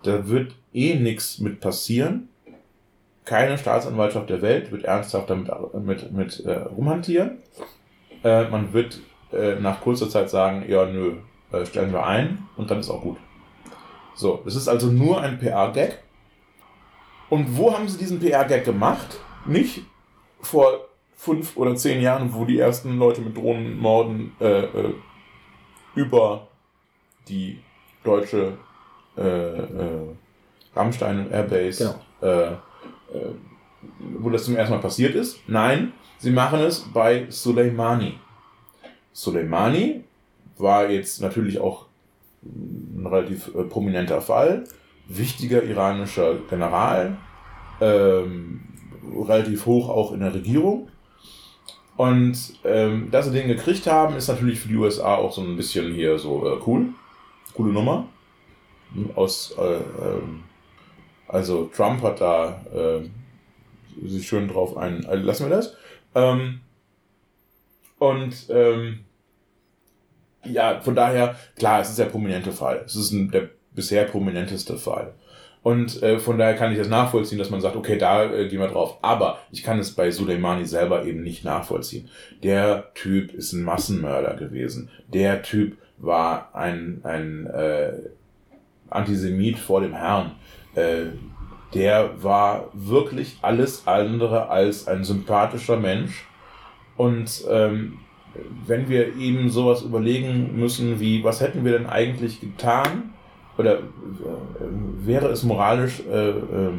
da wird eh nichts mit passieren. Keine Staatsanwaltschaft der Welt wird ernsthaft damit mit, mit, äh, rumhantieren. Äh, man wird äh, nach kurzer Zeit sagen, ja, nö, äh, stellen wir ein und dann ist auch gut. So, es ist also nur ein PR-Gag. Und wo haben sie diesen PR-Gag gemacht? Nicht vor fünf oder zehn Jahren, wo die ersten Leute mit Drohnenmorden äh, äh, über die deutsche äh, äh, Rammstein Airbase, genau. äh, äh, wo das zum ersten Mal passiert ist. Nein, sie machen es bei Soleimani. Soleimani war jetzt natürlich auch ein relativ äh, prominenter Fall, wichtiger iranischer General, ähm, relativ hoch auch in der Regierung. Und ähm, dass sie den gekriegt haben, ist natürlich für die USA auch so ein bisschen hier so äh, cool. Coole Nummer. Aus, äh, äh, also Trump hat da äh, sich schön drauf ein. Also lassen wir das. Ähm, und ähm, ja, von daher, klar, es ist der prominente Fall. Es ist ein, der bisher prominenteste Fall. Und äh, von daher kann ich das nachvollziehen, dass man sagt, okay, da äh, gehen wir drauf. Aber ich kann es bei Soleimani selber eben nicht nachvollziehen. Der Typ ist ein Massenmörder gewesen. Der Typ war ein, ein äh, Antisemit vor dem Herrn. Äh, der war wirklich alles andere als ein sympathischer Mensch. Und ähm, wenn wir ihm sowas überlegen müssen wie, was hätten wir denn eigentlich getan, oder äh, wäre es moralisch äh, äh,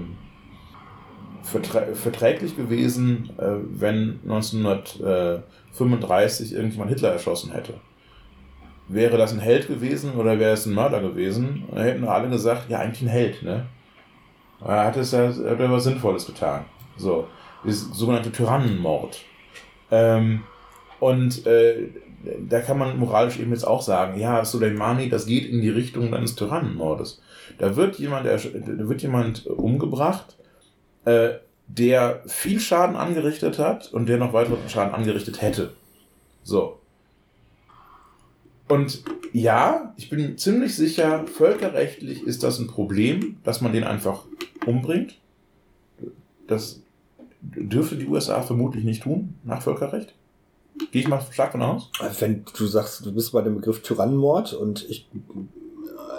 verträglich gewesen, äh, wenn 1935 irgendjemand Hitler erschossen hätte? Wäre das ein Held gewesen oder wäre es ein Mörder gewesen? Da hätten alle gesagt, ja, eigentlich ein Held, ne? Er hat es ja, hat er was Sinnvolles getan. So, das sogenannte Tyrannenmord. Ähm, und äh, da kann man moralisch eben jetzt auch sagen, ja, Soleimani, das geht in die Richtung eines Tyrannenmordes. Da wird jemand, da wird jemand umgebracht, äh, der viel Schaden angerichtet hat und der noch weiteren Schaden angerichtet hätte. So. Und ja, ich bin ziemlich sicher, völkerrechtlich ist das ein Problem, dass man den einfach umbringt. Das dürfte die USA vermutlich nicht tun, nach Völkerrecht. Gehe ich mal stark von aus? Wenn du sagst, du bist bei dem Begriff Tyrannenmord und ich.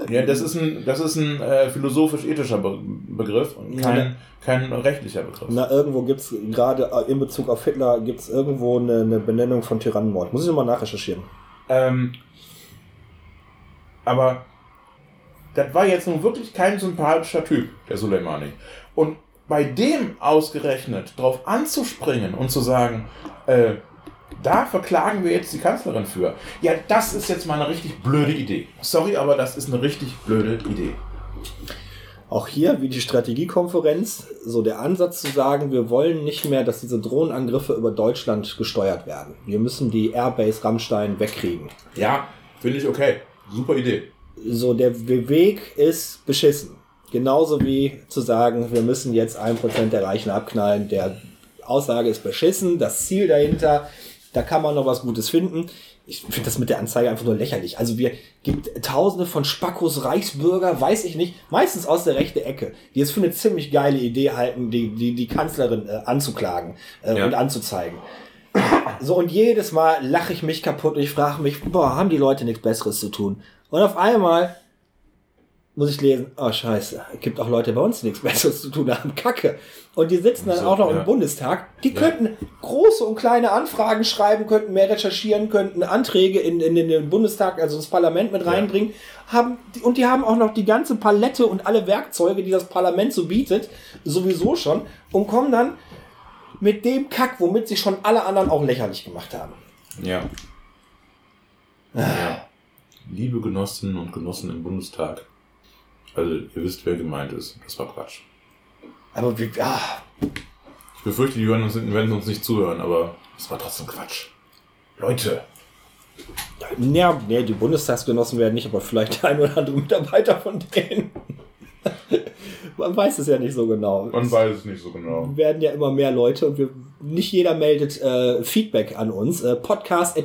Äh, ja, das ist ein, das ist ein äh, philosophisch-ethischer Be Begriff und kein, ja. kein rechtlicher Begriff. Na, irgendwo gibt es, gerade äh, in Bezug auf Hitler, gibt es irgendwo eine, eine, Benennung von Tyrannenmord. Muss ich nochmal nachrecherchieren. Ähm, aber das war jetzt nun wirklich kein sympathischer Typ, der Soleimani. Und bei dem ausgerechnet drauf anzuspringen und zu sagen, äh, da verklagen wir jetzt die Kanzlerin für. Ja, das ist jetzt mal eine richtig blöde Idee. Sorry, aber das ist eine richtig blöde Idee. Auch hier, wie die Strategiekonferenz, so der Ansatz zu sagen, wir wollen nicht mehr, dass diese Drohnenangriffe über Deutschland gesteuert werden. Wir müssen die Airbase Rammstein wegkriegen. Ja, finde ich okay. Super Idee. So, der Weg ist beschissen. Genauso wie zu sagen, wir müssen jetzt ein Prozent der Reichen abknallen. Der Aussage ist beschissen. Das Ziel dahinter da kann man noch was Gutes finden. Ich finde das mit der Anzeige einfach nur lächerlich. Also wir gibt tausende von Spackos Reichsbürger, weiß ich nicht, meistens aus der rechten Ecke, die es für eine ziemlich geile Idee halten, die, die, die Kanzlerin äh, anzuklagen äh, ja. und anzuzeigen. So, und jedes Mal lache ich mich kaputt und ich frage mich, boah, haben die Leute nichts Besseres zu tun? Und auf einmal muss ich lesen, oh scheiße, gibt auch Leute bei uns nichts Besseres zu tun haben, Kacke. Und die sitzen dann so, auch noch ja. im Bundestag. Die ja. könnten große und kleine Anfragen schreiben, könnten mehr recherchieren, könnten Anträge in, in, in den Bundestag, also das Parlament mit reinbringen. Ja. Haben, und die haben auch noch die ganze Palette und alle Werkzeuge, die das Parlament so bietet, sowieso schon, und kommen dann mit dem Kack, womit sich schon alle anderen auch lächerlich gemacht haben. Ja. ja. Liebe Genossinnen und Genossen im Bundestag, also ihr wisst, wer gemeint ist. Das war Quatsch. Aber wie, ah. Ich befürchte, die werden uns, werden uns nicht zuhören, aber es war trotzdem Quatsch. Leute. Ja, nee, die Bundestagsgenossen werden nicht, aber vielleicht ein oder andere Mitarbeiter von denen. [LAUGHS] Man weiß es ja nicht so genau. Man weiß es nicht so genau. werden ja immer mehr Leute und wir nicht jeder meldet äh, Feedback an uns. Äh, podcast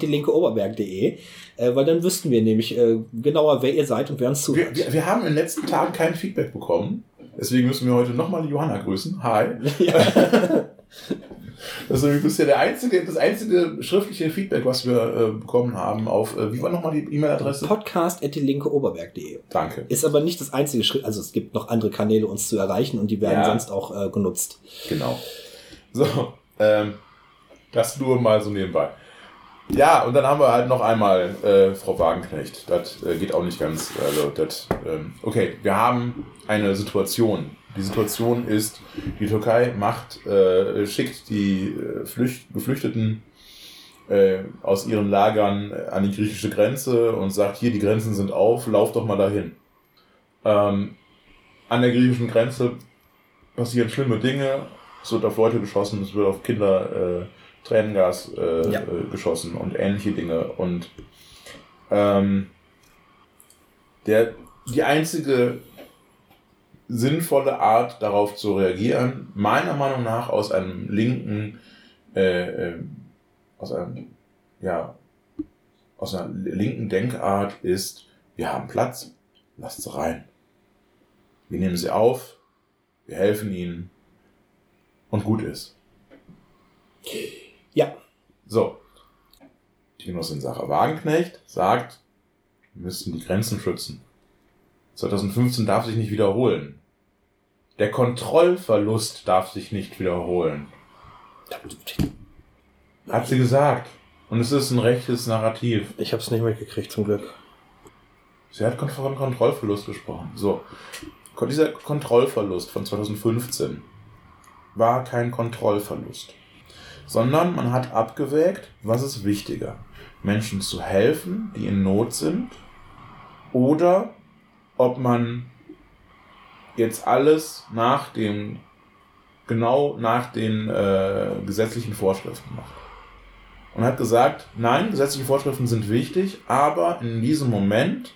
äh, weil dann wüssten wir nämlich äh, genauer, wer ihr seid und wer uns zuhört. Wir, wir, wir haben in den letzten Tagen kein Feedback bekommen. Deswegen müssen wir heute nochmal die Johanna grüßen. Hi. Ja. Also du bist ja der einzige, das einzige schriftliche Feedback, was wir äh, bekommen haben auf, äh, wie war nochmal die E-Mail-Adresse? Podcast at die linke Oberberg.de. Danke. Ist aber nicht das einzige Schritt, also es gibt noch andere Kanäle, uns zu erreichen und die werden ja. sonst auch äh, genutzt. Genau. So, ähm, das nur mal so nebenbei. Ja, und dann haben wir halt noch einmal äh, Frau Wagenknecht. Das äh, geht auch nicht ganz. Also, das, ähm, okay, wir haben eine Situation. Die Situation ist, die Türkei macht, äh, schickt die äh, Flücht Geflüchteten äh, aus ihren Lagern an die griechische Grenze und sagt, hier, die Grenzen sind auf, lauf doch mal dahin. Ähm, an der griechischen Grenze passieren schlimme Dinge, es wird auf Leute geschossen, es wird auf Kinder äh, Tränengas äh, ja. Äh, geschossen und ähnliche Dinge. Und ähm, der, die einzige sinnvolle Art, darauf zu reagieren, meiner Meinung nach aus einem linken, äh, äh, aus einem, ja, aus einer linken Denkart ist, wir haben Platz, lasst sie rein. Wir nehmen sie auf, wir helfen ihnen und gut ist. Ja. So. Die Genossin Sarah Wagenknecht sagt, wir müssten die Grenzen schützen. 2015 darf sich nicht wiederholen. Der Kontrollverlust darf sich nicht wiederholen. Hat sie gesagt. Und es ist ein rechtes Narrativ. Ich habe es nicht mitgekriegt, zum Glück. Sie hat von Kontrollverlust gesprochen. So. Dieser Kontrollverlust von 2015 war kein Kontrollverlust sondern man hat abgewägt, was ist wichtiger. Menschen zu helfen, die in Not sind, oder ob man jetzt alles nach dem, genau nach den äh, gesetzlichen Vorschriften macht. Und hat gesagt, nein, gesetzliche Vorschriften sind wichtig, aber in diesem Moment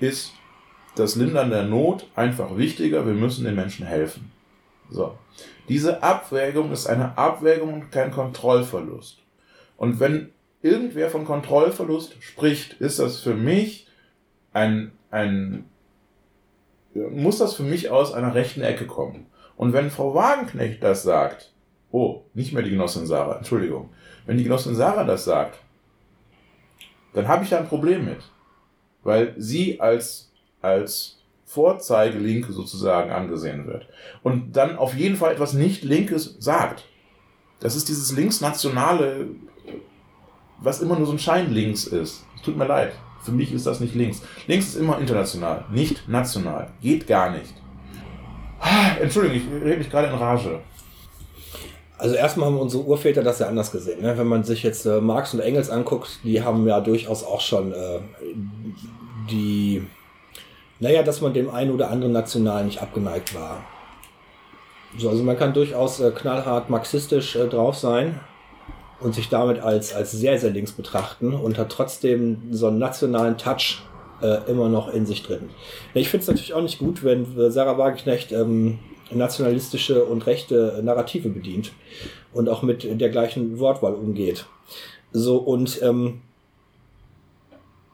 ist das Lindern der Not einfach wichtiger, wir müssen den Menschen helfen. So. Diese Abwägung ist eine Abwägung und kein Kontrollverlust. Und wenn irgendwer von Kontrollverlust spricht, ist das für mich ein, ein, muss das für mich aus einer rechten Ecke kommen. Und wenn Frau Wagenknecht das sagt, oh, nicht mehr die Genossin Sarah, Entschuldigung, wenn die Genossin Sarah das sagt, dann habe ich da ein Problem mit. Weil sie als, als Vorzeigelinke sozusagen angesehen wird. Und dann auf jeden Fall etwas nicht Linkes sagt. Das ist dieses linksnationale, was immer nur so ein Schein links ist. Tut mir leid. Für mich ist das nicht links. Links ist immer international, nicht national. Geht gar nicht. Ah, Entschuldigung, ich rede mich gerade in Rage. Also erstmal haben unsere Urväter das ja anders gesehen. Ne? Wenn man sich jetzt äh, Marx und Engels anguckt, die haben ja durchaus auch schon äh, die naja, dass man dem einen oder anderen National nicht abgeneigt war. So, also man kann durchaus äh, knallhart marxistisch äh, drauf sein und sich damit als, als sehr, sehr links betrachten und hat trotzdem so einen nationalen Touch äh, immer noch in sich drin. Ich finde es natürlich auch nicht gut, wenn Sarah Wagenknecht ähm, nationalistische und rechte Narrative bedient und auch mit der gleichen Wortwahl umgeht. So, und ähm,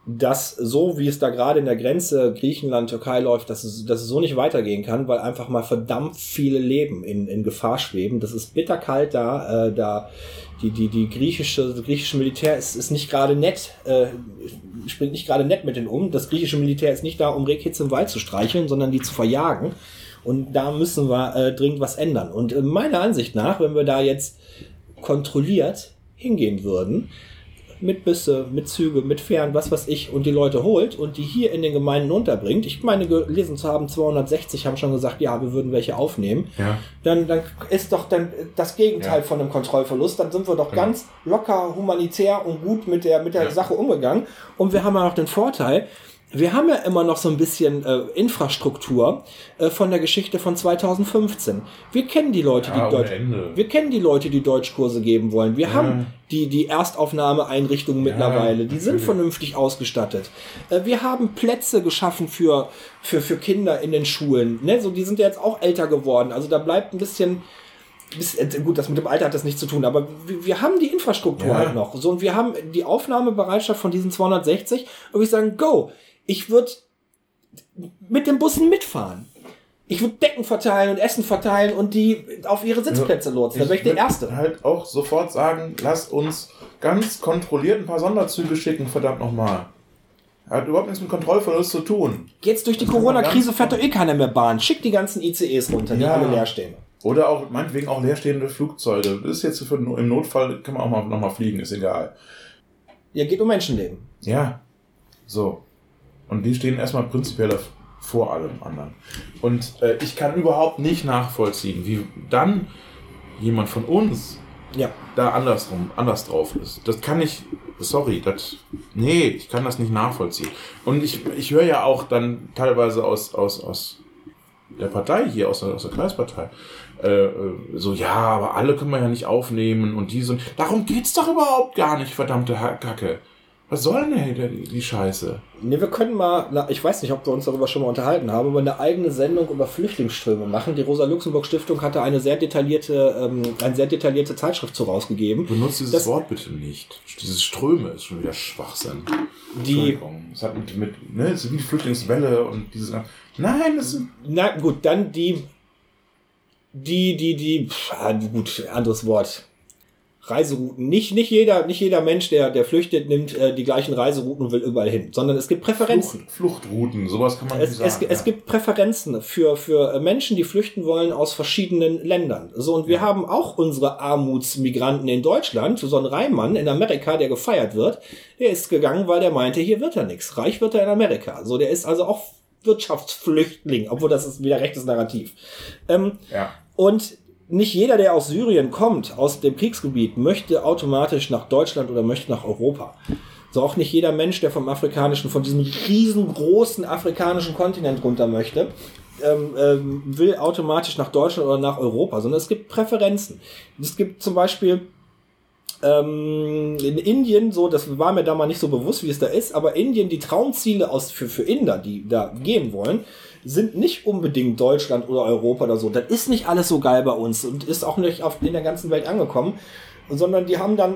dass so wie es da gerade in der Grenze Griechenland, Türkei läuft, dass es, dass es so nicht weitergehen kann, weil einfach mal verdammt viele Leben in, in Gefahr schweben. Das ist bitterkalt da, äh, da die, die, die griechische, das griechische Militär ist, ist nicht gerade nett, äh, springt nicht gerade nett mit denen um. Das griechische Militär ist nicht da, um Rehkitz im Wald zu streicheln, sondern die zu verjagen. Und da müssen wir äh, dringend was ändern. Und äh, meiner Ansicht nach, wenn wir da jetzt kontrolliert hingehen würden, mit Büsse, mit Züge, mit Fähren, was weiß ich, und die Leute holt und die hier in den Gemeinden unterbringt. Ich meine, gelesen zu haben, 260 haben schon gesagt, ja, wir würden welche aufnehmen. Ja. Dann, dann ist doch dann das Gegenteil ja. von einem Kontrollverlust. Dann sind wir doch ja. ganz locker, humanitär und gut mit der, mit der Sache umgegangen. Und wir haben ja auch den Vorteil, wir haben ja immer noch so ein bisschen äh, Infrastruktur äh, von der Geschichte von 2015. Wir kennen die Leute, ja, die Deutsch, wir kennen die Leute, die Deutschkurse geben wollen. Wir ja. haben die die Erstaufnahmeeinrichtungen ja, mittlerweile, die sind vernünftig ausgestattet. Äh, wir haben Plätze geschaffen für für für Kinder in den Schulen. Ne, so die sind ja jetzt auch älter geworden. Also da bleibt ein bisschen bis, äh, gut, das mit dem Alter hat das nichts zu tun, aber wir, wir haben die Infrastruktur halt noch. So, und wir haben die Aufnahmebereitschaft von diesen 260 und wir sagen, go, ich würde mit den Bussen mitfahren. Ich würde Decken verteilen und Essen verteilen und die auf ihre Sitzplätze lotsen. Da wäre ich der Erste. halt auch sofort sagen, lasst uns ganz kontrolliert ein paar Sonderzüge schicken, verdammt nochmal. Hat überhaupt nichts mit Kontrollverlust zu tun. Jetzt durch die man Corona-Krise fährt doch eh keiner mehr Bahn. Schick die ganzen ICEs runter, die Ja. alle leer stehen. Oder auch meinetwegen auch leerstehende Flugzeuge. Das ist jetzt für, im Notfall kann man auch mal nochmal fliegen, ist egal. Ja, geht um Menschenleben. Ja. So. Und die stehen erstmal prinzipiell vor allem anderen. Und äh, ich kann überhaupt nicht nachvollziehen, wie dann jemand von uns Ja. da andersrum, anders drauf ist. Das kann ich, sorry, das, nee, ich kann das nicht nachvollziehen. Und ich, ich höre ja auch dann teilweise aus, aus, aus der Partei hier, aus der, aus der Kreispartei, äh, äh, so, ja, aber alle können wir ja nicht aufnehmen und die sind, darum geht's doch überhaupt gar nicht, verdammte Kacke. Was soll denn die, die Scheiße? Ne, wir können mal, na, ich weiß nicht, ob wir uns darüber schon mal unterhalten haben, aber eine eigene Sendung über Flüchtlingsströme machen. Die Rosa-Luxemburg-Stiftung hatte eine sehr detaillierte, ähm, eine sehr detaillierte Zeitschrift zu rausgegeben. Benutzt dieses Das- Wort bitte nicht. Dieses Ströme ist schon wieder Schwachsinn. Die. Es hat mit, mit ne, es ist wie die Flüchtlingswelle und dieses. Nein, das sind. na gut, dann die, die, die, die, pff, ah, gut, anderes Wort. Reiserouten. Nicht, nicht jeder, nicht jeder Mensch, der, der flüchtet, nimmt äh, die gleichen Reiserouten und will überall hin, sondern es gibt Präferenzen. Flucht, Fluchtrouten, sowas kann man Es, es, sagen. es ja. gibt Präferenzen für, für Menschen, die flüchten wollen aus verschiedenen Ländern. So, und wir haben auch unsere Armutsmigranten in Deutschland. So ein Reimann in Amerika, der gefeiert wird, der ist gegangen, weil der meinte, hier wird er nichts. Reich wird er in Amerika. So, der ist also auch Wirtschaftsflüchtling, obwohl das ist wieder rechtes Narrativ. Ähm, Ja. und nicht jeder, der aus Syrien kommt, aus dem Kriegsgebiet, möchte automatisch nach Deutschland oder möchte nach Europa. So auch nicht jeder Mensch, der vom afrikanischen, von diesem riesengroßen afrikanischen Kontinent runter möchte, ähm, ähm, will automatisch nach Deutschland oder nach Europa, sondern es gibt Präferenzen. Es gibt zum Beispiel ähm, in Indien, so, das war mir da mal nicht so bewusst, wie es da ist, aber Indien, die Traumziele aus, für, für Inder, die da gehen wollen, sind nicht unbedingt Deutschland oder Europa oder so. Das ist nicht alles so geil bei uns und ist auch nicht auf, in der ganzen Welt angekommen, sondern die haben dann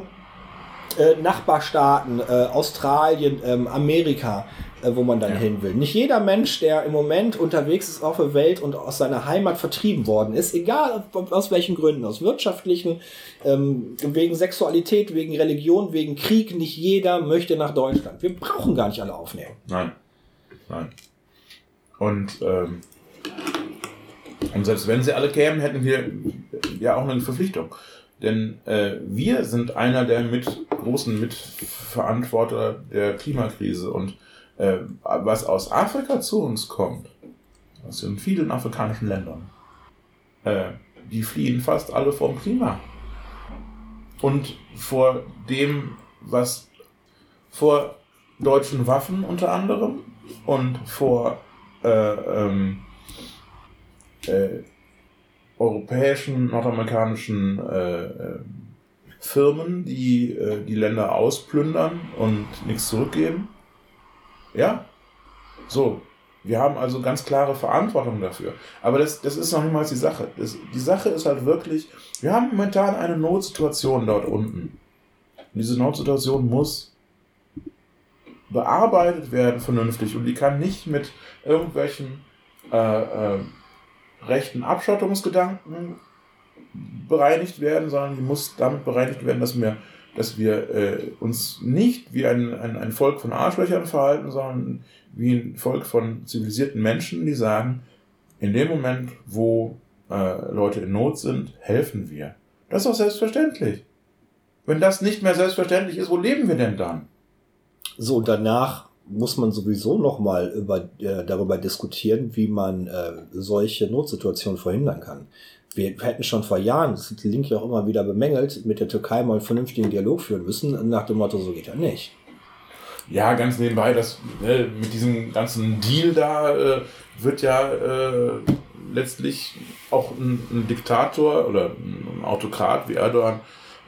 äh, Nachbarstaaten, äh, Australien, ähm, Amerika, äh, wo man dann Ja. hin will. Nicht jeder Mensch, der im Moment unterwegs ist auf der Welt und aus seiner Heimat vertrieben worden ist, egal aus welchen Gründen, aus wirtschaftlichen, ähm, wegen Sexualität, wegen Religion, wegen Krieg, nicht jeder möchte nach Deutschland. Wir brauchen gar nicht alle aufnehmen. Nein. Nein. Und, ähm, und selbst wenn sie alle kämen, hätten wir ja auch eine Verpflichtung. Denn äh, wir sind einer der mit, großen Mitverantworter der Klimakrise. Und äh, was aus Afrika zu uns kommt, aus in vielen afrikanischen Ländern, äh, die fliehen fast alle vom Klima. Und vor dem, was vor deutschen Waffen unter anderem und vor ähm, äh, europäischen, nordamerikanischen äh, äh, Firmen, die äh, die Länder ausplündern und nichts zurückgeben. Ja, so. Wir haben also ganz klare Verantwortung dafür. Aber das, das ist noch niemals die Sache. Das, die Sache ist halt wirklich, wir haben momentan eine Notsituation dort unten. Und diese Notsituation muss bearbeitet werden vernünftig und die kann nicht mit irgendwelchen äh, äh, rechten Abschottungsgedanken bereinigt werden, sondern die muss damit bereinigt werden, dass wir, dass wir äh, uns nicht wie ein, ein, ein Volk von Arschlöchern verhalten, sondern wie ein Volk von zivilisierten Menschen, die sagen, in dem Moment, wo äh, Leute in Not sind, helfen wir. Das ist doch selbstverständlich. Wenn das nicht mehr selbstverständlich ist, wo leben wir denn dann? So, und danach muss man sowieso nochmal äh, darüber diskutieren, wie man äh, solche Notsituationen verhindern kann. Wir hätten schon vor Jahren, das hat die Linke auch immer wieder bemängelt, mit der Türkei mal einen vernünftigen Dialog führen müssen, nach dem Motto, so geht er nicht. Ja, ganz nebenbei, das ne, mit diesem ganzen Deal da äh, wird ja äh, letztlich auch ein, ein Diktator oder ein Autokrat wie Erdogan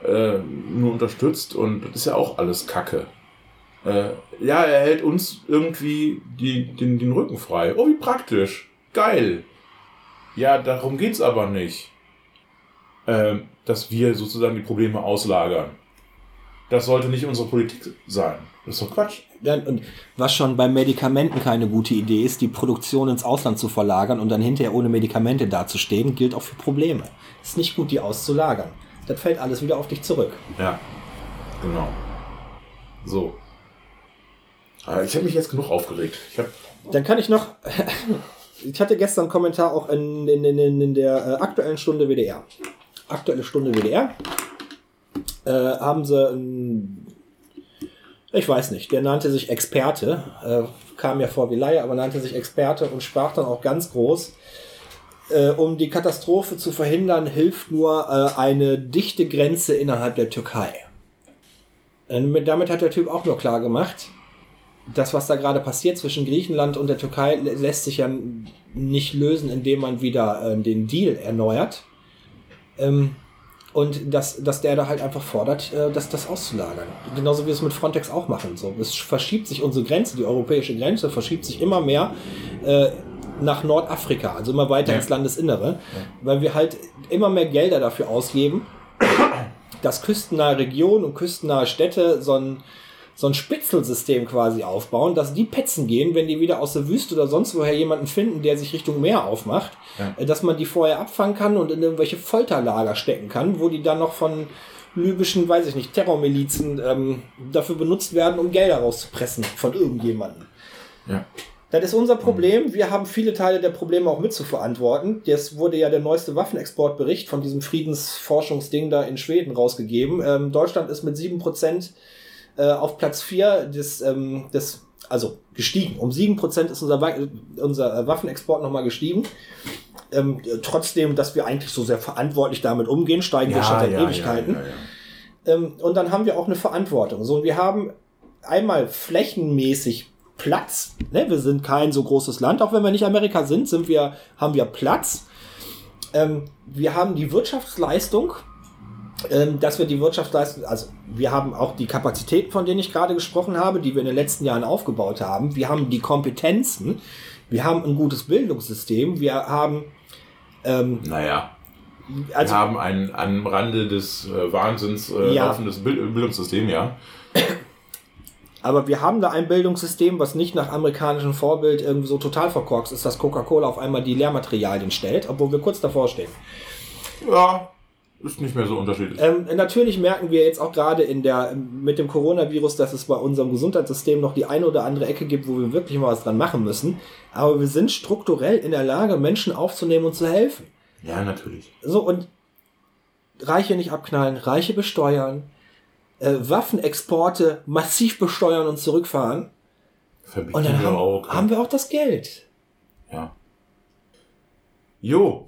äh, nur unterstützt und das ist ja auch alles Kacke. Äh, ja, er hält uns irgendwie die, den, den Rücken frei. Oh, wie praktisch. Geil. Ja, darum geht's aber nicht. äh, dass wir sozusagen die Probleme auslagern. Das sollte nicht unsere Politik sein. Das ist doch Quatsch. Ja, und was schon bei Medikamenten keine gute Idee ist, die Produktion ins Ausland zu verlagern und dann hinterher ohne Medikamente dazustehen, gilt auch für Probleme. Es ist nicht gut, die auszulagern. Das fällt alles wieder auf dich zurück. Ja, genau. So. Aber ich habe mich jetzt genug aufgeregt. Dann kann ich noch. [LAUGHS] Ich hatte gestern einen Kommentar auch in, in, in, in der äh, aktuellen Stunde WDR. Aktuelle Stunde WDR. Äh, haben sie. ein- ich weiß nicht, der nannte sich Experte. Äh, kam ja vor wie Laie, aber nannte sich Experte und sprach dann auch ganz groß. Äh, um die Katastrophe zu verhindern, hilft nur äh, eine dichte Grenze innerhalb der Türkei. Äh, mit- damit hat der Typ auch nur klar gemacht, das, was da gerade passiert zwischen Griechenland und der Türkei, lä- lässt sich ja nicht lösen, indem man wieder äh, den Deal erneuert. Ähm, und dass, dass der da halt einfach fordert, äh, das, das auszulagern. Genauso wie wir es mit Frontex auch machen. So, es verschiebt sich unsere Grenze, die europäische Grenze verschiebt sich immer mehr äh, nach Nordafrika, also immer weiter Ja. ins Landesinnere, weil wir halt immer mehr Gelder dafür ausgeben, dass küstennahe Regionen und küstennahe Städte so ein, so ein Spitzelsystem quasi aufbauen, dass die petzen gehen, wenn die wieder aus der Wüste oder sonst woher jemanden finden, der sich Richtung Meer aufmacht, Ja. äh, dass man die vorher abfangen kann und in irgendwelche Folterlager stecken kann, wo die dann noch von libyschen, weiß ich nicht, Terrormilizen ähm, dafür benutzt werden, um Gelder rauszupressen von irgendjemandem. ja. Das ist unser Problem. Wir haben viele Teile der Probleme auch mit zu verantworten. Jetzt wurde ja der neueste Waffenexportbericht von diesem Friedensforschungsding da in Schweden rausgegeben. Ähm, Deutschland ist mit 7% äh, auf Platz 4 des, ähm, des, also gestiegen. Um 7% ist unser, Wa unser äh, Waffenexport nochmal gestiegen. Ähm, äh, trotzdem, dass wir eigentlich so sehr verantwortlich damit umgehen, steigen wir schon seit Ewigkeiten. Ja, ja, ja. Ähm, und dann haben wir auch eine Verantwortung. So, wir haben einmal flächenmäßig Platz. Ne? Wir sind kein so großes Land, auch wenn wir nicht Amerika sind, sind wir, haben wir Platz. Ähm, wir haben die Wirtschaftsleistung, dass wir die Wirtschaftsleistung, also wir haben auch die Kapazitäten, von denen ich gerade gesprochen habe, die wir in den letzten Jahren aufgebaut haben. Wir haben die Kompetenzen, wir haben ein gutes Bildungssystem, wir haben ähm, Naja, also wir haben ein am Rande des äh, Wahnsinns äh, Ja. laufendes Bild Bildungssystem, ja. Aber wir haben da ein Bildungssystem, was nicht nach amerikanischem Vorbild irgendwie so total verkorkst ist, dass Coca-Cola auf einmal die Lehrmaterialien stellt, obwohl wir kurz davor stehen. Ja, ist nicht mehr so unterschiedlich. Ähm, natürlich merken wir jetzt auch gerade in der, mit dem Coronavirus, dass es bei unserem Gesundheitssystem noch die eine oder andere Ecke gibt, wo wir wirklich mal was dran machen müssen. Aber wir sind strukturell in der Lage, Menschen aufzunehmen und zu helfen. Ja, natürlich. So, und Reiche nicht abknallen, Reiche besteuern, äh, Waffenexporte massiv besteuern und zurückfahren. Verbieten Und dann wir haben, auch. haben wir auch das Geld. ja. Jo,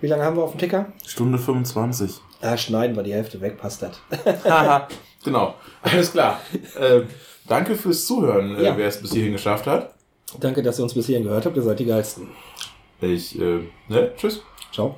Wie lange haben wir auf dem Ticker? Stunde 25. Ah, schneiden wir die Hälfte weg, passt das. Haha, genau. Alles klar. Äh, danke fürs Zuhören, äh, Ja. wer es bis hierhin geschafft hat. Danke, dass ihr uns bis hierhin gehört habt. Ihr seid die Geilsten. Ich, äh, ne, tschüss. Ciao.